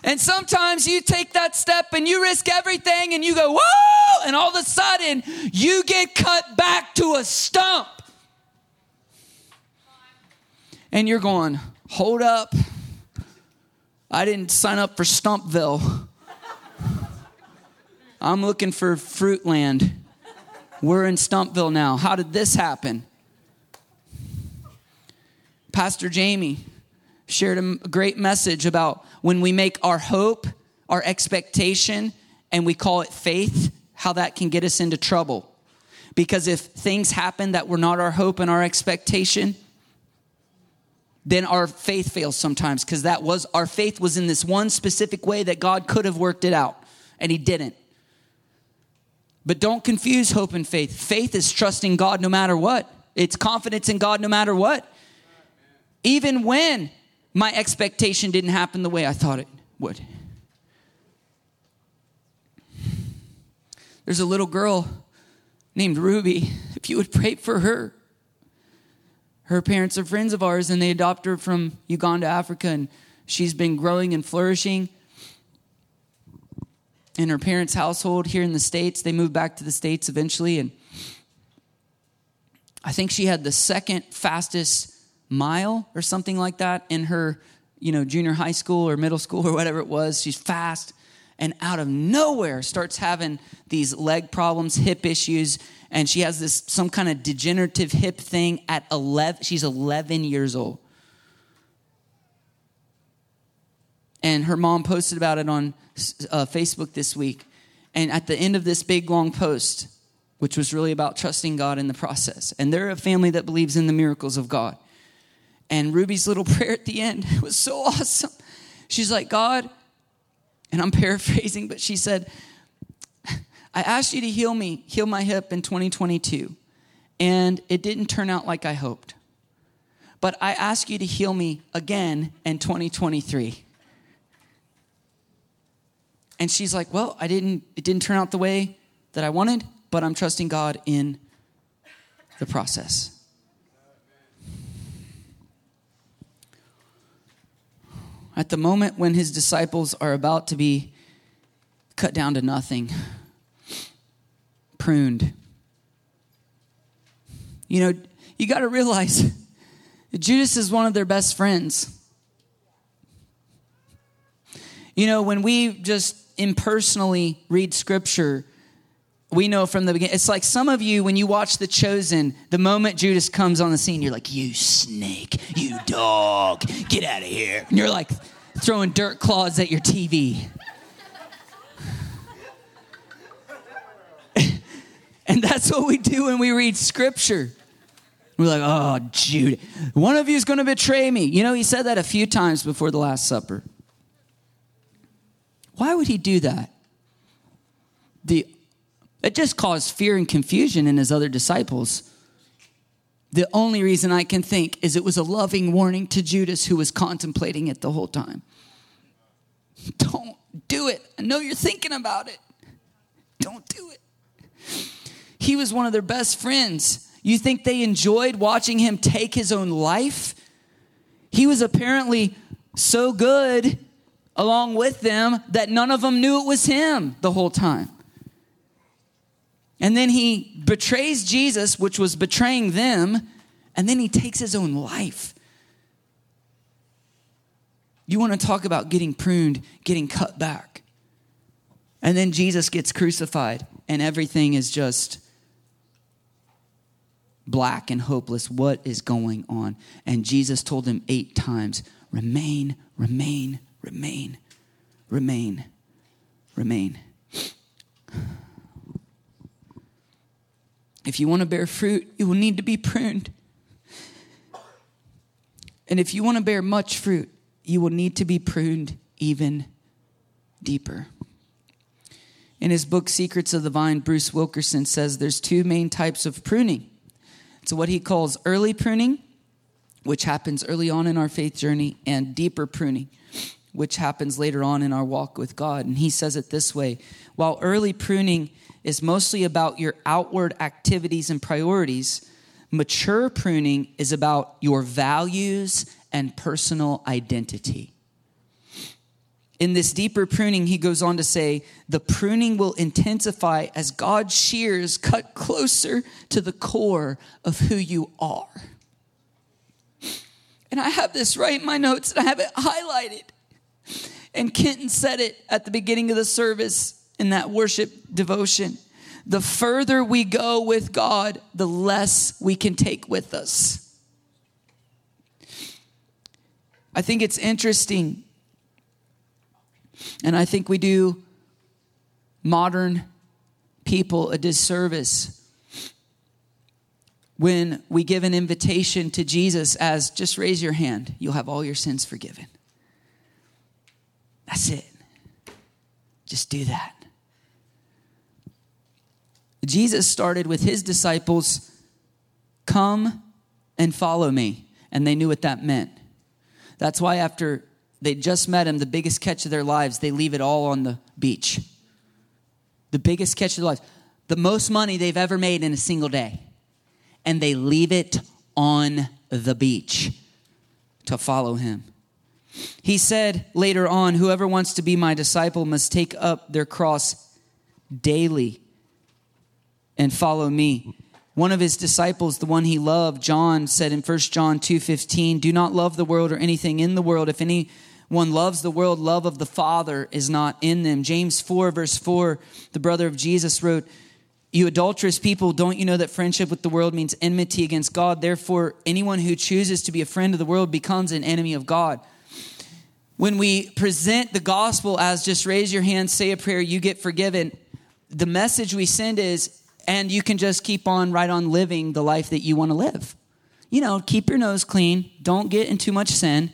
And sometimes you take that step and you risk everything and you go, whoa, and all of a sudden you get cut back to a stump and you're going, hold up. I didn't sign up for Stumpville. I'm looking for Fruitland. We're in Stumpville now. How did this happen? Pastor Jamie shared a great message about when we make our hope our expectation and we call it faith, how that can get us into trouble. Because if things happen that were not our hope and our expectation, then our faith fails sometimes because that was our faith was in this one specific way that God could have worked it out and he didn't. But don't confuse hope and faith. Faith is trusting God no matter what. It's confidence in God no matter what. Even when my expectation didn't happen the way I thought it would. There's a little girl named Ruby. If you would pray for her, her parents are friends of ours and they adopt her from Uganda, Africa, and she's been growing and flourishing. in her parents' household here in the States. They moved back to the States eventually. And I think she had the second fastest mile or something like that in her, you know, junior high school or middle school or whatever it was. She's fast and out of nowhere starts having these leg problems, hip issues, and she has this some kind of degenerative hip thing at 11 she's 11 years old. And her mom posted about it on uh, Facebook this week. And at the end of this big long post, which was really about trusting God in the process, and they're a family that believes in the miracles of God. And Ruby's little prayer at the end was so awesome. She's like, God, and I'm paraphrasing, but she said, I asked you to heal me, heal my hip in 2022, and it didn't turn out like I hoped. But I ask you to heal me again in 2023. And she's like, Well, I didn't, it didn't turn out the way that I wanted, but I'm trusting God in the process. At the moment when his disciples are about to be cut down to nothing, pruned, you know, you got to realize Judas is one of their best friends. You know, when we just impersonally read scripture, we know from the beginning. It's like some of you, when you watch The Chosen, the moment Judas comes on the scene, you're like, you snake, you dog, get out of here. And you're like throwing dirt claws at your TV. And that's what we do when we read scripture. We're like, oh, Judas, one of you is going to betray me. You know, he said that a few times before the Last Supper. Why would he do that? The it just caused fear and confusion in his other disciples. The only reason I can think is it was a loving warning to Judas who was contemplating it the whole time. Don't do it. I know you're thinking about it. Don't do it. He was one of their best friends. You think they enjoyed watching him take his own life? He was apparently so good along with them that none of them knew it was him the whole time. And then he betrays Jesus, which was betraying them, and then he takes his own life. You want to talk about getting pruned, getting cut back. And then Jesus gets crucified, and everything is just black and hopeless. What is going on? And Jesus told him eight times remain, remain, remain, remain, remain. If you want to bear fruit, you will need to be pruned. And if you want to bear much fruit, you will need to be pruned even deeper. In his book, Secrets of the Vine, Bruce Wilkinson says there's two main types of pruning. It's what he calls early pruning, which happens early on in our faith journey, and deeper pruning, which happens later on in our walk with God. And he says it this way while early pruning is mostly about your outward activities and priorities. Mature pruning is about your values and personal identity. In this deeper pruning, he goes on to say, the pruning will intensify as God's shears cut closer to the core of who you are. And I have this right in my notes and I have it highlighted. And Kenton said it at the beginning of the service in that worship devotion. The further we go with God, the less we can take with us. I think it's interesting, and I think we do modern people a disservice when we give an invitation to Jesus as just raise your hand, you'll have all your sins forgiven. That's it. Just do that. Jesus started with his disciples, Come and follow me. And they knew what that meant. That's why, after they just met him, the biggest catch of their lives, they leave it all on the beach. The biggest catch of their lives, the most money they've ever made in a single day. And they leave it on the beach to follow him. He said later on, Whoever wants to be my disciple must take up their cross daily and follow me. One of his disciples, the one he loved, John, said in 1 John 2:15, "Do not love the world or anything in the world. If anyone loves the world, love of the Father is not in them." James 4 verse 4, the brother of Jesus wrote, "You adulterous people, don't you know that friendship with the world means enmity against God? Therefore, anyone who chooses to be a friend of the world becomes an enemy of God." When we present the gospel as just raise your hand, say a prayer, you get forgiven, the message we send is and you can just keep on right on living the life that you want to live. You know, keep your nose clean. Don't get in too much sin.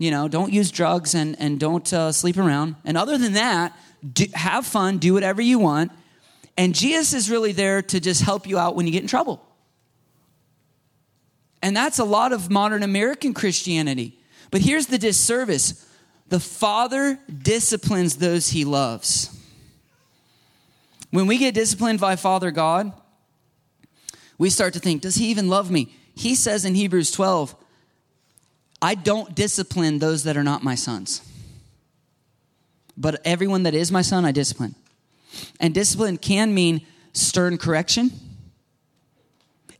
You know, don't use drugs and, and don't uh, sleep around. And other than that, do, have fun, do whatever you want. And Jesus is really there to just help you out when you get in trouble. And that's a lot of modern American Christianity. But here's the disservice the Father disciplines those he loves. When we get disciplined by Father God, we start to think, does he even love me? He says in Hebrews 12, I don't discipline those that are not my sons. But everyone that is my son, I discipline. And discipline can mean stern correction.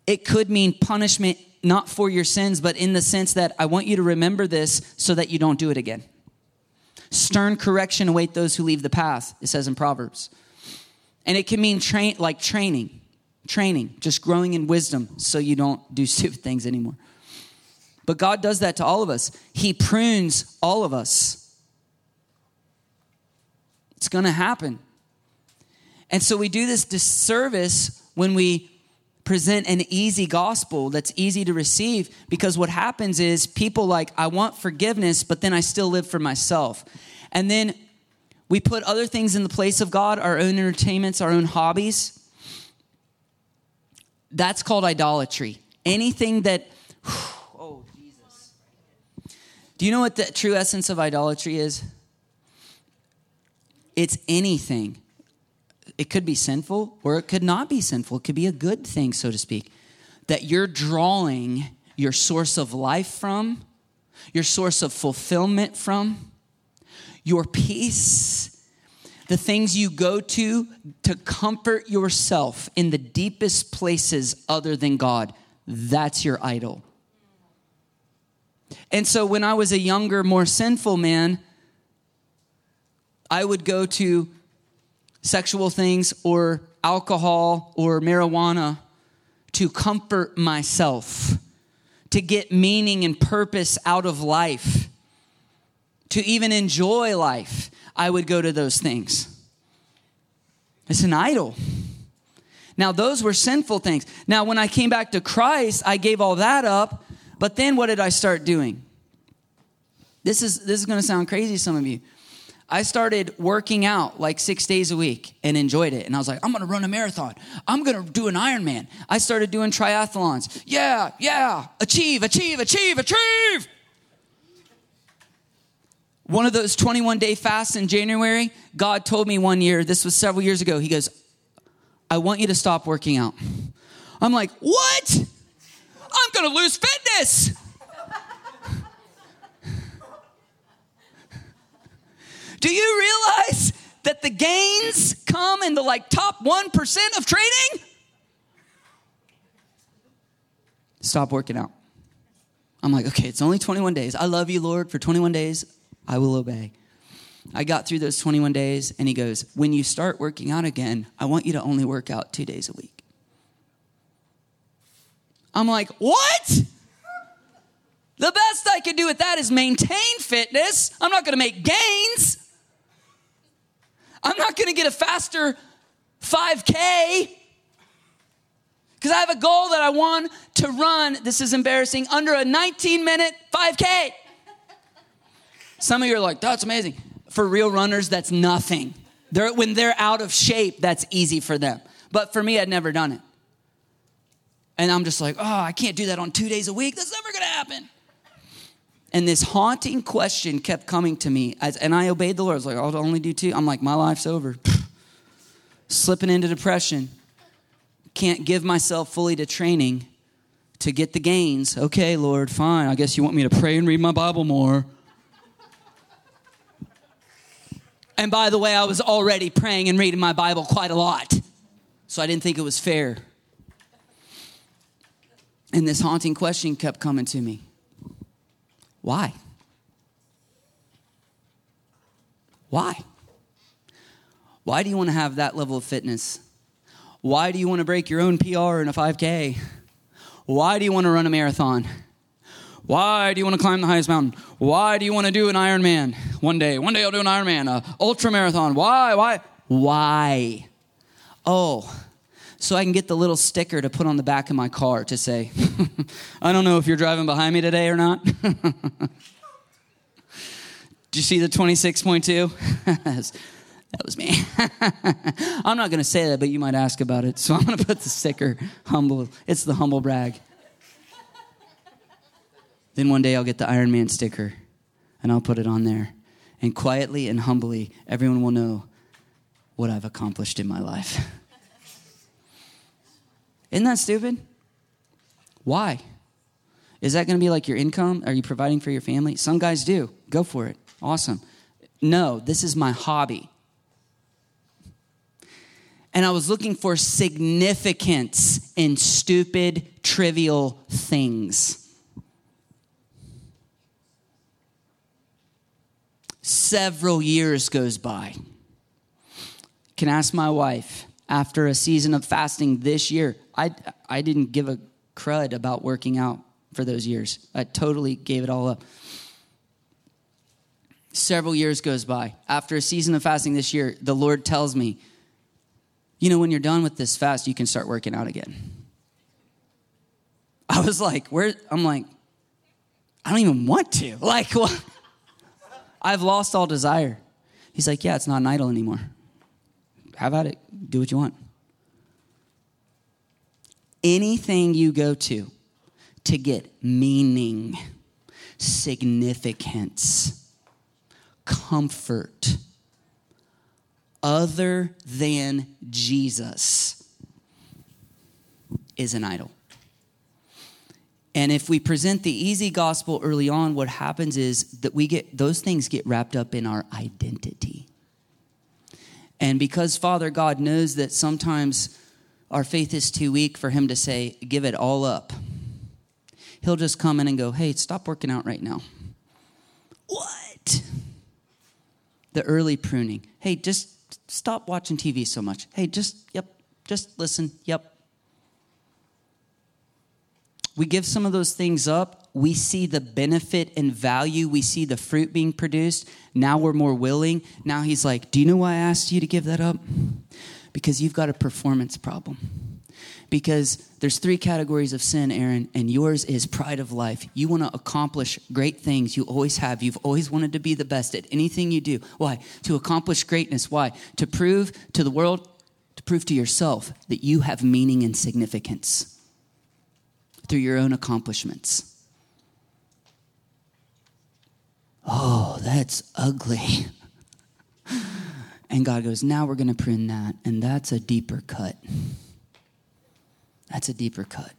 It could mean punishment not for your sins, but in the sense that I want you to remember this so that you don't do it again. Stern correction await those who leave the path, it says in Proverbs. And it can mean train like training, training, just growing in wisdom so you don't do stupid things anymore. But God does that to all of us. He prunes all of us. It's going to happen. And so we do this disservice when we present an easy gospel that's easy to receive because what happens is people like I want forgiveness but then I still live for myself. And then we put other things in the place of God, our own entertainments, our own hobbies. That's called idolatry. Anything that, Jesus. Do you know what the true essence of idolatry is? It's anything. It could be sinful or it could not be sinful. It could be a good thing, so to speak, that you're drawing your source of life from, your source of fulfillment from your peace, the things you go to to comfort yourself in the deepest places other than God. That's your idol. And so when I was a younger, more sinful man, I would go to sexual things or alcohol or marijuana to comfort myself, to get meaning and purpose out of life to even enjoy life, I would go to those things. It's an idol. Now, those were sinful things. Now, when I came back to Christ, I gave all that up. But then what did I start doing? This is, this is going to sound crazy to some of you. I started working out like six days a week and enjoyed it. And I was like, I'm going to run a marathon. I'm going to do an Ironman. I started doing triathlons. Yeah, yeah. Achieve, achieve, achieve, achieve one of those 21 day fasts in January, God told me one year, this was several years ago, He goes, I want you to stop working out. I'm like, what? I'm gonna lose fitness. Do you realize that the gains come in the like top 1% of training? Stop working out. I'm like, okay, it's only 21 days. I love you, Lord, for 21 days. I will obey. I got through those 21 days, and he goes, When you start working out again, I want you to only work out two days a week. I'm like, What? The best I could do with that is maintain fitness. I'm not gonna make gains. I'm not gonna get a faster 5K because I have a goal that I want to run. This is embarrassing under a 19 minute 5K. Some of you are like, that's amazing. For real runners, that's nothing. They're, when they're out of shape, that's easy for them. But for me, I'd never done it. And I'm just like, oh, I can't do that on two days a week. That's never going to happen. And this haunting question kept coming to me. As, and I obeyed the Lord. I was like, I'll only do two. I'm like, my life's over. Slipping into depression. Can't give myself fully to training to get the gains. Okay, Lord, fine. I guess you want me to pray and read my Bible more. And by the way, I was already praying and reading my Bible quite a lot. So I didn't think it was fair. And this haunting question kept coming to me Why? Why? Why do you want to have that level of fitness? Why do you want to break your own PR in a 5K? Why do you want to run a marathon? Why do you want to climb the highest mountain? Why do you want to do an Ironman one day? One day I'll do an Ironman, a ultra marathon. Why? Why? Why? Oh, so I can get the little sticker to put on the back of my car to say, I don't know if you're driving behind me today or not. Do you see the 26.2? That was me. I'm not going to say that, but you might ask about it. So I'm going to put the sticker humble. It's the humble brag. then one day I'll get the Iron Man sticker and I'll put it on there. And quietly and humbly, everyone will know what I've accomplished in my life. Isn't that stupid? Why? Is that going to be like your income? Are you providing for your family? Some guys do. Go for it. Awesome. No, this is my hobby and I was looking for significance in stupid, trivial things. Several years goes by. Can ask my wife after a season of fasting this year. I I didn't give a crud about working out for those years. I totally gave it all up. Several years goes by. After a season of fasting this year, the Lord tells me, you know, when you're done with this fast, you can start working out again. I was like, where? I'm like, I don't even want to. Like, what? I've lost all desire. He's like, yeah, it's not an idol anymore. Have at it. Do what you want. Anything you go to to get meaning, significance, comfort, other than Jesus is an idol. And if we present the easy gospel early on, what happens is that we get those things get wrapped up in our identity. And because Father God knows that sometimes our faith is too weak for him to say, give it all up, he'll just come in and go, hey, stop working out right now. What? The early pruning. Hey, just stop watching TV so much. Hey, just, yep, just listen, yep. We give some of those things up. We see the benefit and value. We see the fruit being produced. Now we're more willing. Now he's like, Do you know why I asked you to give that up? Because you've got a performance problem because there's three categories of sin, Aron, and yours is pride of life. You want to accomplish great things. You always have. You've always wanted to be the best at anything you do. Why? To accomplish greatness. Why? To prove to the world, to prove to yourself that you have meaning and significance through your own accomplishments. Oh, that's ugly. And God goes, now we're going to prune that, and that's a deeper cut. That's a deeper cut.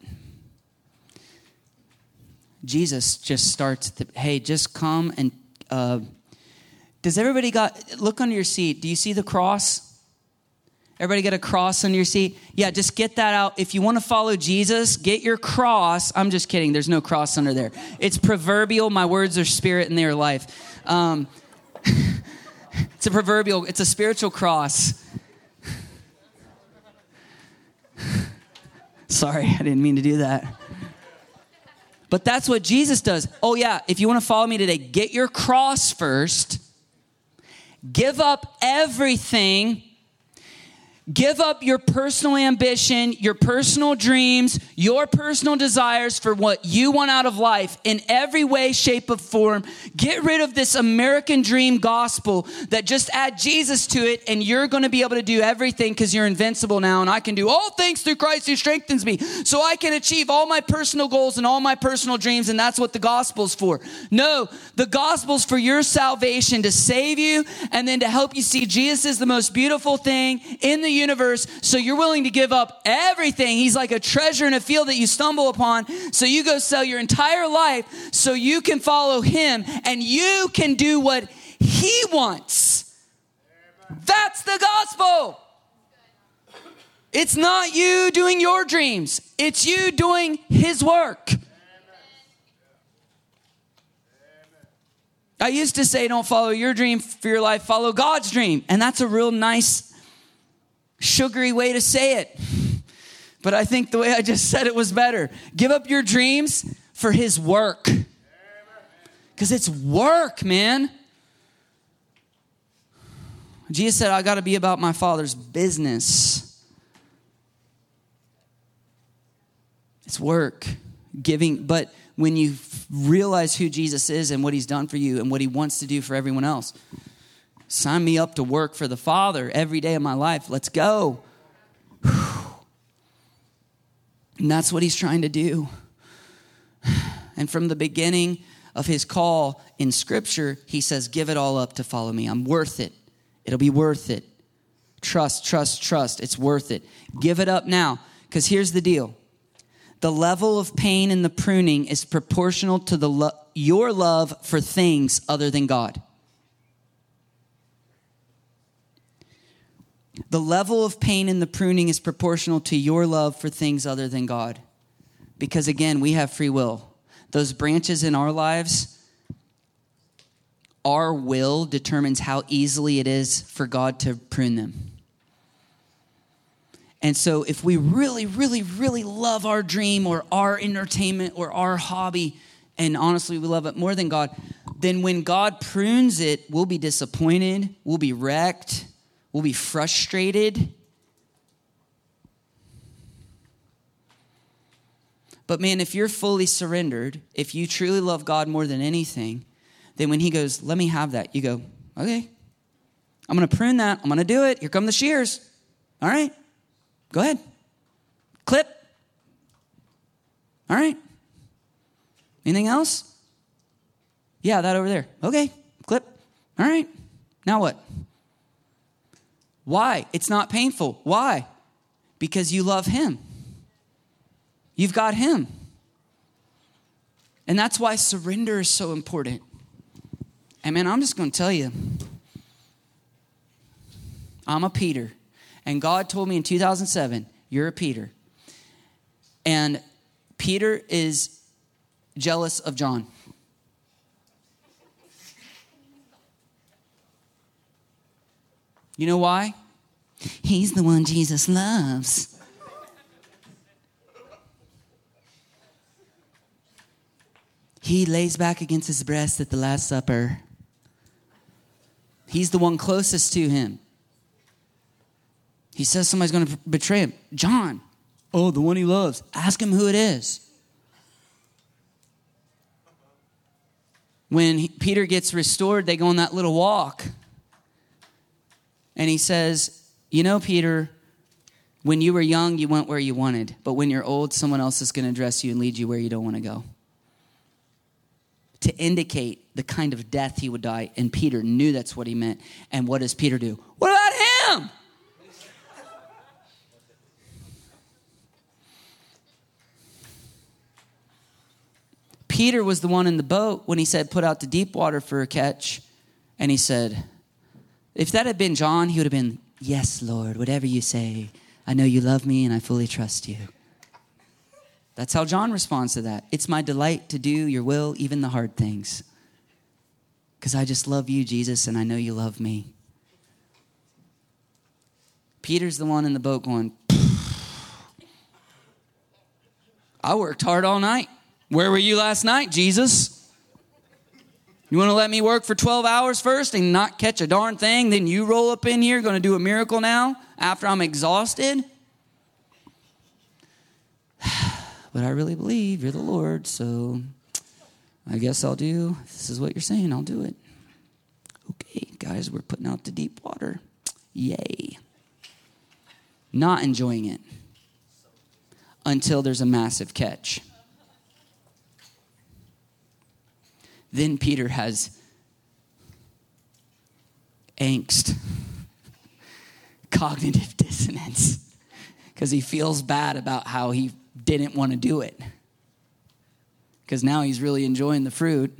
Jesus just starts, the, hey, just come and. Uh, does everybody got, look under your seat. Do you see the cross? Everybody get a cross under your seat? Yeah, just get that out. If you want to follow Jesus, get your cross. I'm just kidding. There's no cross under there. It's proverbial. My words are spirit and they are life. Um, it's a proverbial, it's a spiritual cross. Sorry, I didn't mean to do that. But that's what Jesus does. Oh, yeah, if you want to follow me today, get your cross first, give up everything Give up your personal ambition, your personal dreams, your personal desires for what you want out of life in every way, shape, or form. Get rid of this American dream gospel that just add Jesus to it and you're going to be able to do everything because you're invincible now and I can do all things through Christ who strengthens me. So I can achieve all my personal goals and all my personal dreams and that's what the gospel's for. No, the gospel's for your salvation to save you and then to help you see Jesus is the most beautiful thing in the universe, so you're willing to give up everything. He's like a treasure in a field that you stumble upon. So you go sell your entire life so you can follow him and you can do what he wants. That's the gospel. It's not you doing your dreams, it's you doing His work. I used to say, don't follow your dream for your life, follow God's dream. And that's a real nice, sugary way to say it. But I think the way I just said it was better. Give up your dreams for His work. Because it's work, man. Jesus said, I got to be about my Father's business. It's work, giving, but when you realize who Jesus is and what he's done for you and what he wants to do for everyone else. Sign me up to work for the Father every day of my life. Let's go. And that's what he's trying to do. And from the beginning of his call in Scripture, he says, Give it all up to follow me. I'm worth it. It'll be worth it. Trust, trust, trust. It's worth it. Give it up now. Because here's the deal the level of pain in the pruning is proportional to the lo- your love for things other than God. The level of pain in the pruning is proportional to your love for things other than God. Because again, we have free will. Those branches in our lives, our will determines how easily it is for God to prune them. And so, if we really, really, really love our dream or our entertainment or our hobby, and honestly, we love it more than God, then when God prunes it, we'll be disappointed, we'll be wrecked, we'll be frustrated. But man, if you're fully surrendered, if you truly love God more than anything, then when He goes, let me have that, you go, okay, I'm gonna prune that, I'm gonna do it, here come the shears. All right. Go ahead. Clip. All right. Anything else? Yeah, that over there. Okay. Clip. All right. Now what? Why? It's not painful. Why? Because you love Him. You've got Him. And that's why surrender is so important. And man, I'm just going to tell you I'm a Peter. And God told me in 2007, You're a Peter. And Peter is jealous of John. You know why? He's the one Jesus loves. He lays back against his breast at the Last Supper. He's the one closest to him. He says somebody's going to betray him. John, oh, the one he loves. Ask him who it is. When he, Peter gets restored, they go on that little walk. And he says, You know, Peter, when you were young, you went where you wanted. But when you're old, someone else is going to dress you and lead you where you don't want to go. To indicate the kind of death he would die. And Peter knew that's what he meant. And what does Peter do? What about him? Peter was the one in the boat when he said, Put out to deep water for a catch. And he said, If that had been John, he would have been, Yes, Lord, whatever you say. I know you love me and I fully trust you. That's how John responds to that. It's my delight to do your will, even the hard things. Because I just love you, Jesus, and I know you love me. Peter's the one in the boat going, I worked hard all night. Where were you last night, Jesus? You want to let me work for 12 hours first and not catch a darn thing? Then you roll up in here, going to do a miracle now after I'm exhausted? But I really believe you're the Lord, so I guess I'll do. This is what you're saying, I'll do it. Okay, guys, we're putting out the deep water. Yay. Not enjoying it until there's a massive catch. Then Peter has angst, cognitive dissonance, because he feels bad about how he didn't want to do it. Because now he's really enjoying the fruit.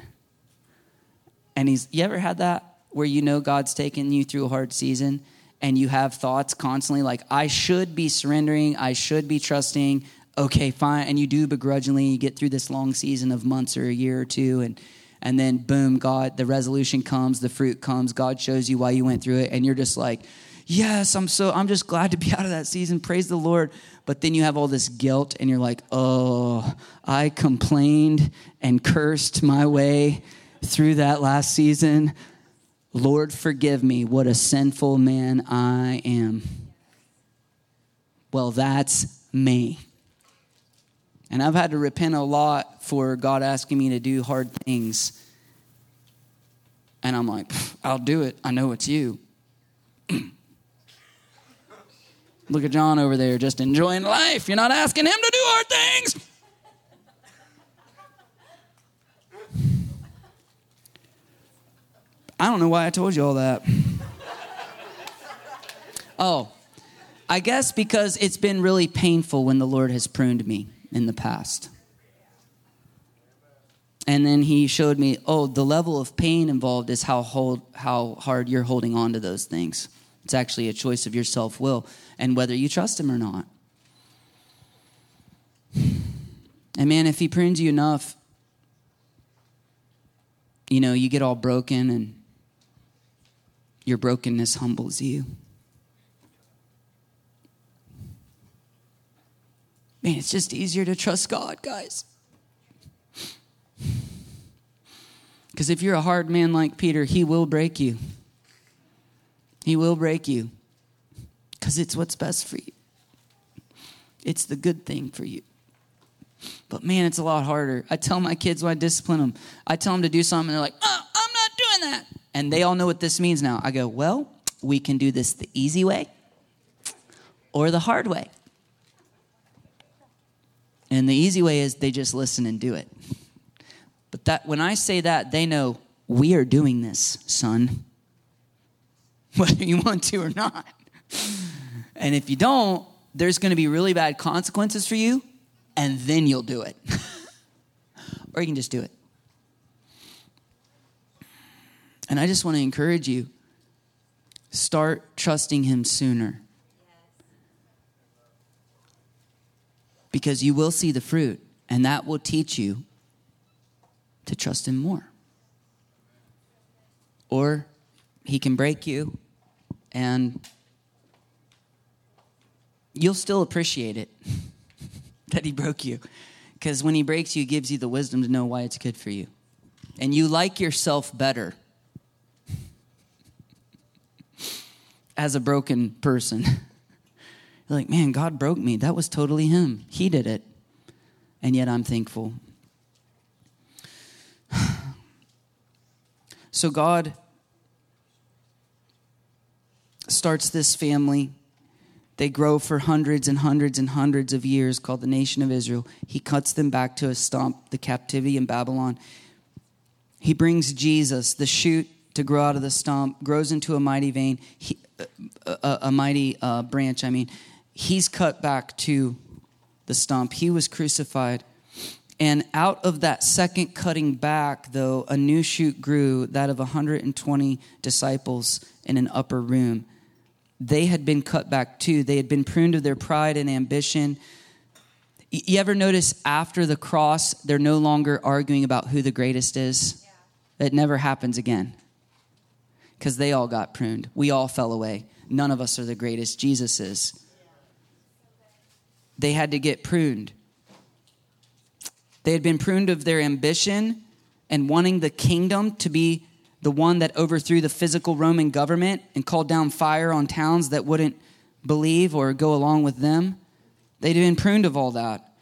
And he's, you ever had that? where you know God's taking you through a hard season and you have thoughts constantly like, I should be surrendering, I should be trusting, okay, fine. And you do begrudgingly, you get through this long season of months or a year or two, and and then boom, God, the resolution comes, the fruit comes, God shows you why you went through it, and you're just like, yes, I'm so I'm just glad to be out of that season. Praise the Lord. But then you have all this guilt and you're like, "Oh, I complained and cursed my way through that last season. Lord, forgive me. What a sinful man I am." Well, that's me. And I've had to repent a lot for God asking me to do hard things. And I'm like, I'll do it. I know it's you. Look at John over there just enjoying life. You're not asking him to do hard things. I don't know why I told you all that. oh, I guess because it's been really painful when the Lord has pruned me in the past. And then he showed me, oh, the level of pain involved is how hold, how hard you're holding on to those things. It's actually a choice of your self will and whether you trust Him or not. And man, if He prunes you enough, you know, you get all broken and your brokenness humbles you. Man, it's just easier to trust God, guys. Because if you're a hard man like Peter, he will break you. He will break you because it's what's best for you. It's the good thing for you. But man, it's a lot harder. I tell my kids when I discipline them, I tell them to do something, and they're like, oh, I'm not doing that. And they all know what this means now. I go, well, we can do this the easy way or the hard way. And the easy way is they just listen and do it. But that when I say that, they know we are doing this, son. whether you want to or not. And if you don't, there's going to be really bad consequences for you, and then you'll do it. or you can just do it. And I just want to encourage you start trusting Him sooner. Because you will see the fruit, and that will teach you to trust Him more. Or He can break you, and you'll still appreciate it that he broke you. Because when he breaks you, he gives you the wisdom to know why it's good for you. And you like yourself better as a broken person. You're like, man, God broke me. That was totally him. He did it. And yet I'm thankful. so God starts this family. They grow for hundreds and hundreds and hundreds of years, called the nation of Israel. He cuts them back to a stump, the captivity in Babylon. He brings Jesus, the shoot, to grow out of the stump, grows into a mighty vein, he, a, a, mighty uh, branch. I mean, he's cut back to the stump. He was crucified. And out of that second cutting back, though, a new shoot grew, that of 120 disciples in an upper room they had been cut back too. They had been pruned of their pride and ambition. You ever notice after the cross, they're no longer arguing about who the greatest is? Yeah. It never happens again because they all got pruned. We all fell away. None of us are the greatest. Jesus is. They had to get pruned. They had been pruned of their ambition and wanting the kingdom to be the one that overthrew the physical Roman government and called down fire on towns that wouldn't believe or go along with them. They'd been pruned of all that,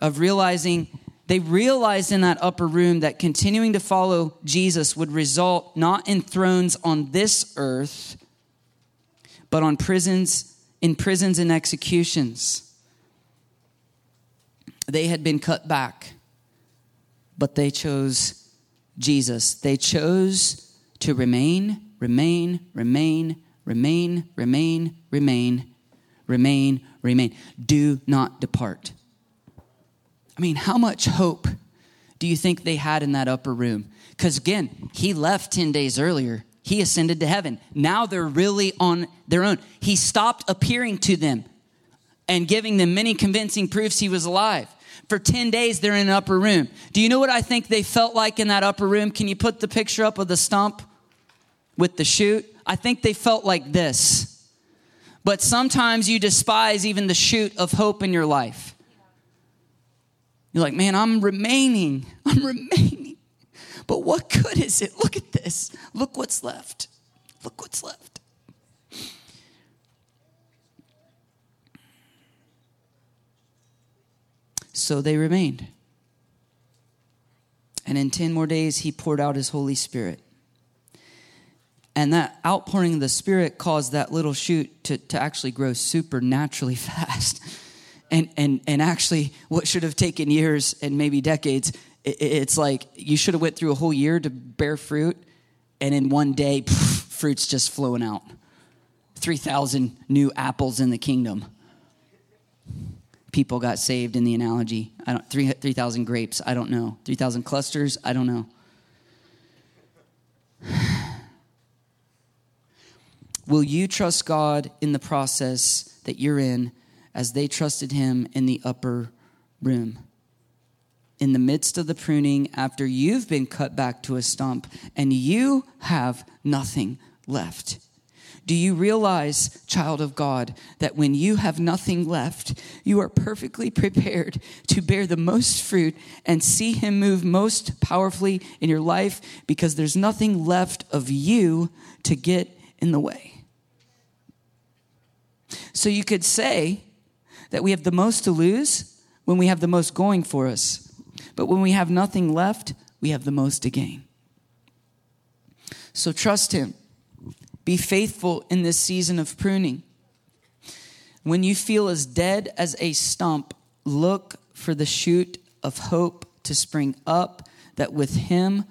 of realizing, they realized in that upper room that continuing to follow Jesus would result not in thrones on this earth, but on prisons, in prisons and executions. They had been cut back, but they chose Jesus. They chose to remain, remain, remain, remain, remain, remain, remain, remain. Do not depart. I mean, how much hope do you think they had in that upper room? Because again, he left 10 days earlier. He ascended to heaven. Now they're really on their own. He stopped appearing to them and giving them many convincing proofs he was alive. For 10 days, they're in an upper room. Do you know what I think they felt like in that upper room? Can you put the picture up of the stump with the shoot? I think they felt like this. But sometimes you despise even the shoot of hope in your life. You're like, man, I'm remaining. I'm remaining. But what good is it? Look at this. Look what's left. Look what's left. So they remained. And in 10 more days, he poured out his Holy Spirit. And that outpouring of the Spirit caused that little shoot to, to actually grow supernaturally fast. And, and, and actually, what should have taken years and maybe decades, it, it's like you should have went through a whole year to bear fruit, and in one day, poof, fruit's just flowing out. 3,000 new apples in the kingdom. People got saved in the analogy. I don't 3,000 grapes, I don't know. 3,000 clusters, I don't know. Will you trust God in the process that you're in as they trusted Him in the upper room? In the midst of the pruning, after you've been cut back to a stump and you have nothing left. Do you realize, child of God, that when you have nothing left, you are perfectly prepared to bear the most fruit and see Him move most powerfully in your life because there's nothing left of you to get in the way? So you could say that we have the most to lose when we have the most going for us. But when we have nothing left, we have the most to gain. So trust Him. Be faithful in this season of pruning. When you feel as dead as a stump, look for the shoot of hope to spring up, that with Him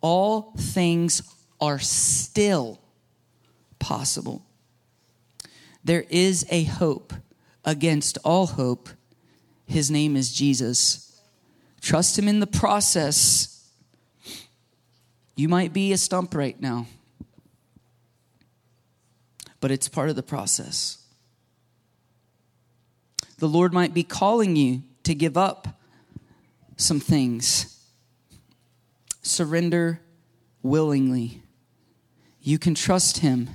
all things are still possible. There is a hope against all hope. His name is Jesus. Trust Him in the process. You might be a stump right now, but it's part of the process. The Lord might be calling you to give up some things. Surrender willingly. You can trust Him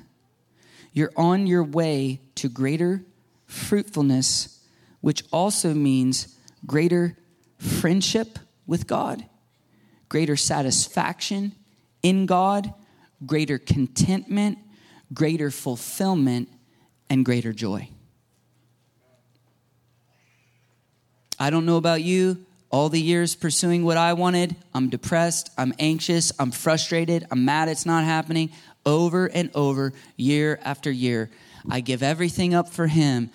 you're on your way to greater fruitfulness, which also means greater friendship with God, greater satisfaction in God, greater contentment, greater fulfillment, and greater joy. I don't know about you. All the years pursuing what I wanted, I'm depressed, I'm anxious, I'm frustrated, I'm mad it's not happening over and over, year after year. I give everything up for Him,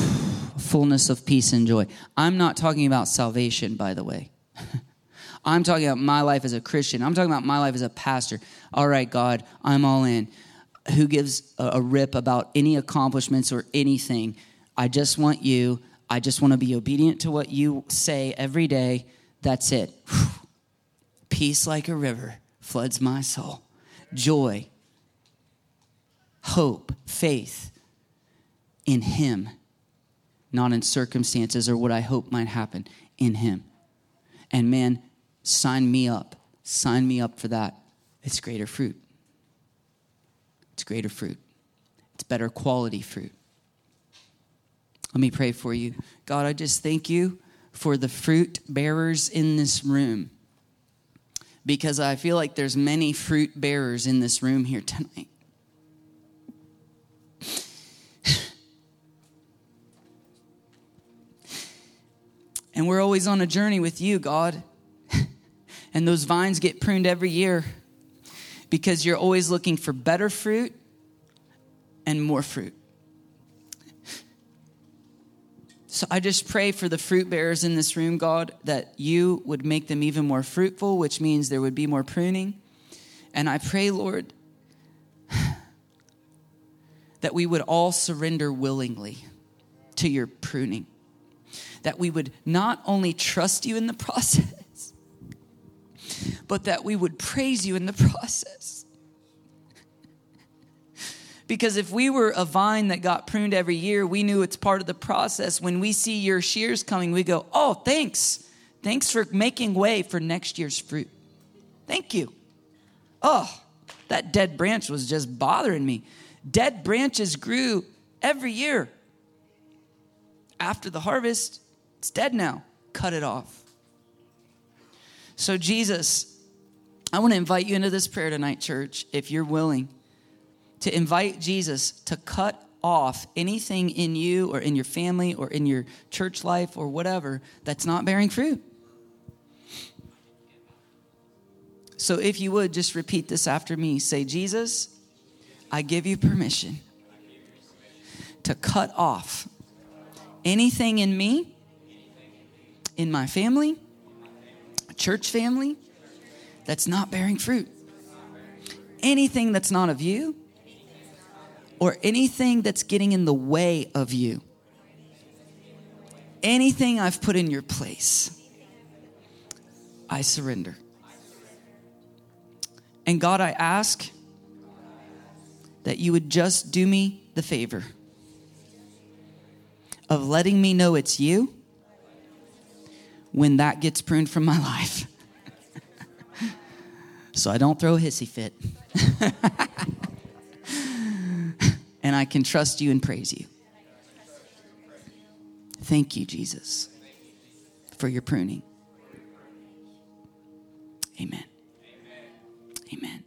fullness of peace and joy. I'm not talking about salvation, by the way. I'm talking about my life as a Christian. I'm talking about my life as a pastor. All right, God, I'm all in. Who gives a, rip about any accomplishments or anything? I just want you. I just want to be obedient to what you say every day. That's it. Peace like a river floods my soul. Joy hope, faith in Him, not in circumstances or what I hope might happen, in Him. And man, sign me up. Sign me up for that. It's greater fruit. It's greater fruit. It's better quality fruit. Let me pray for you. God, I just thank you for the fruit bearers in this room because I feel like there's many fruit bearers in this room here tonight. And we're always on a journey with you, God. and those vines get pruned every year because you're always looking for better fruit and more fruit. So I just pray for the fruit bearers in this room, God, that you would make them even more fruitful, which means there would be more pruning. And I pray, Lord, that we would all surrender willingly to your pruning that we would not only trust you in the process, but that we would praise you in the process. Because if we were a vine that got pruned every year, we knew it's part of the process. When we see your shears coming, we go, oh, thanks. Thanks for making way for next year's fruit. Thank you. Oh, that dead branch was just bothering me. Dead branches grew every year. After the harvest, it's dead now. Cut it off. So, Jesus, I want to invite you into this prayer tonight, church, if you're willing to invite Jesus to cut off anything in you or in your family or in your church life or whatever that's not bearing fruit. So, if you would just repeat this after me say, Jesus, I give you permission to cut off anything in me, in my family, church family, that's not bearing fruit. Anything that's not of you, or anything that's getting in the way of you. Anything I've put in your place, I surrender. And God, I ask that you would just do me the favor of letting me know it's you when that gets pruned from my life so I don't throw a hissy fit. and I can trust you and praise you. Thank you, Jesus, for your pruning. Amen. Amen.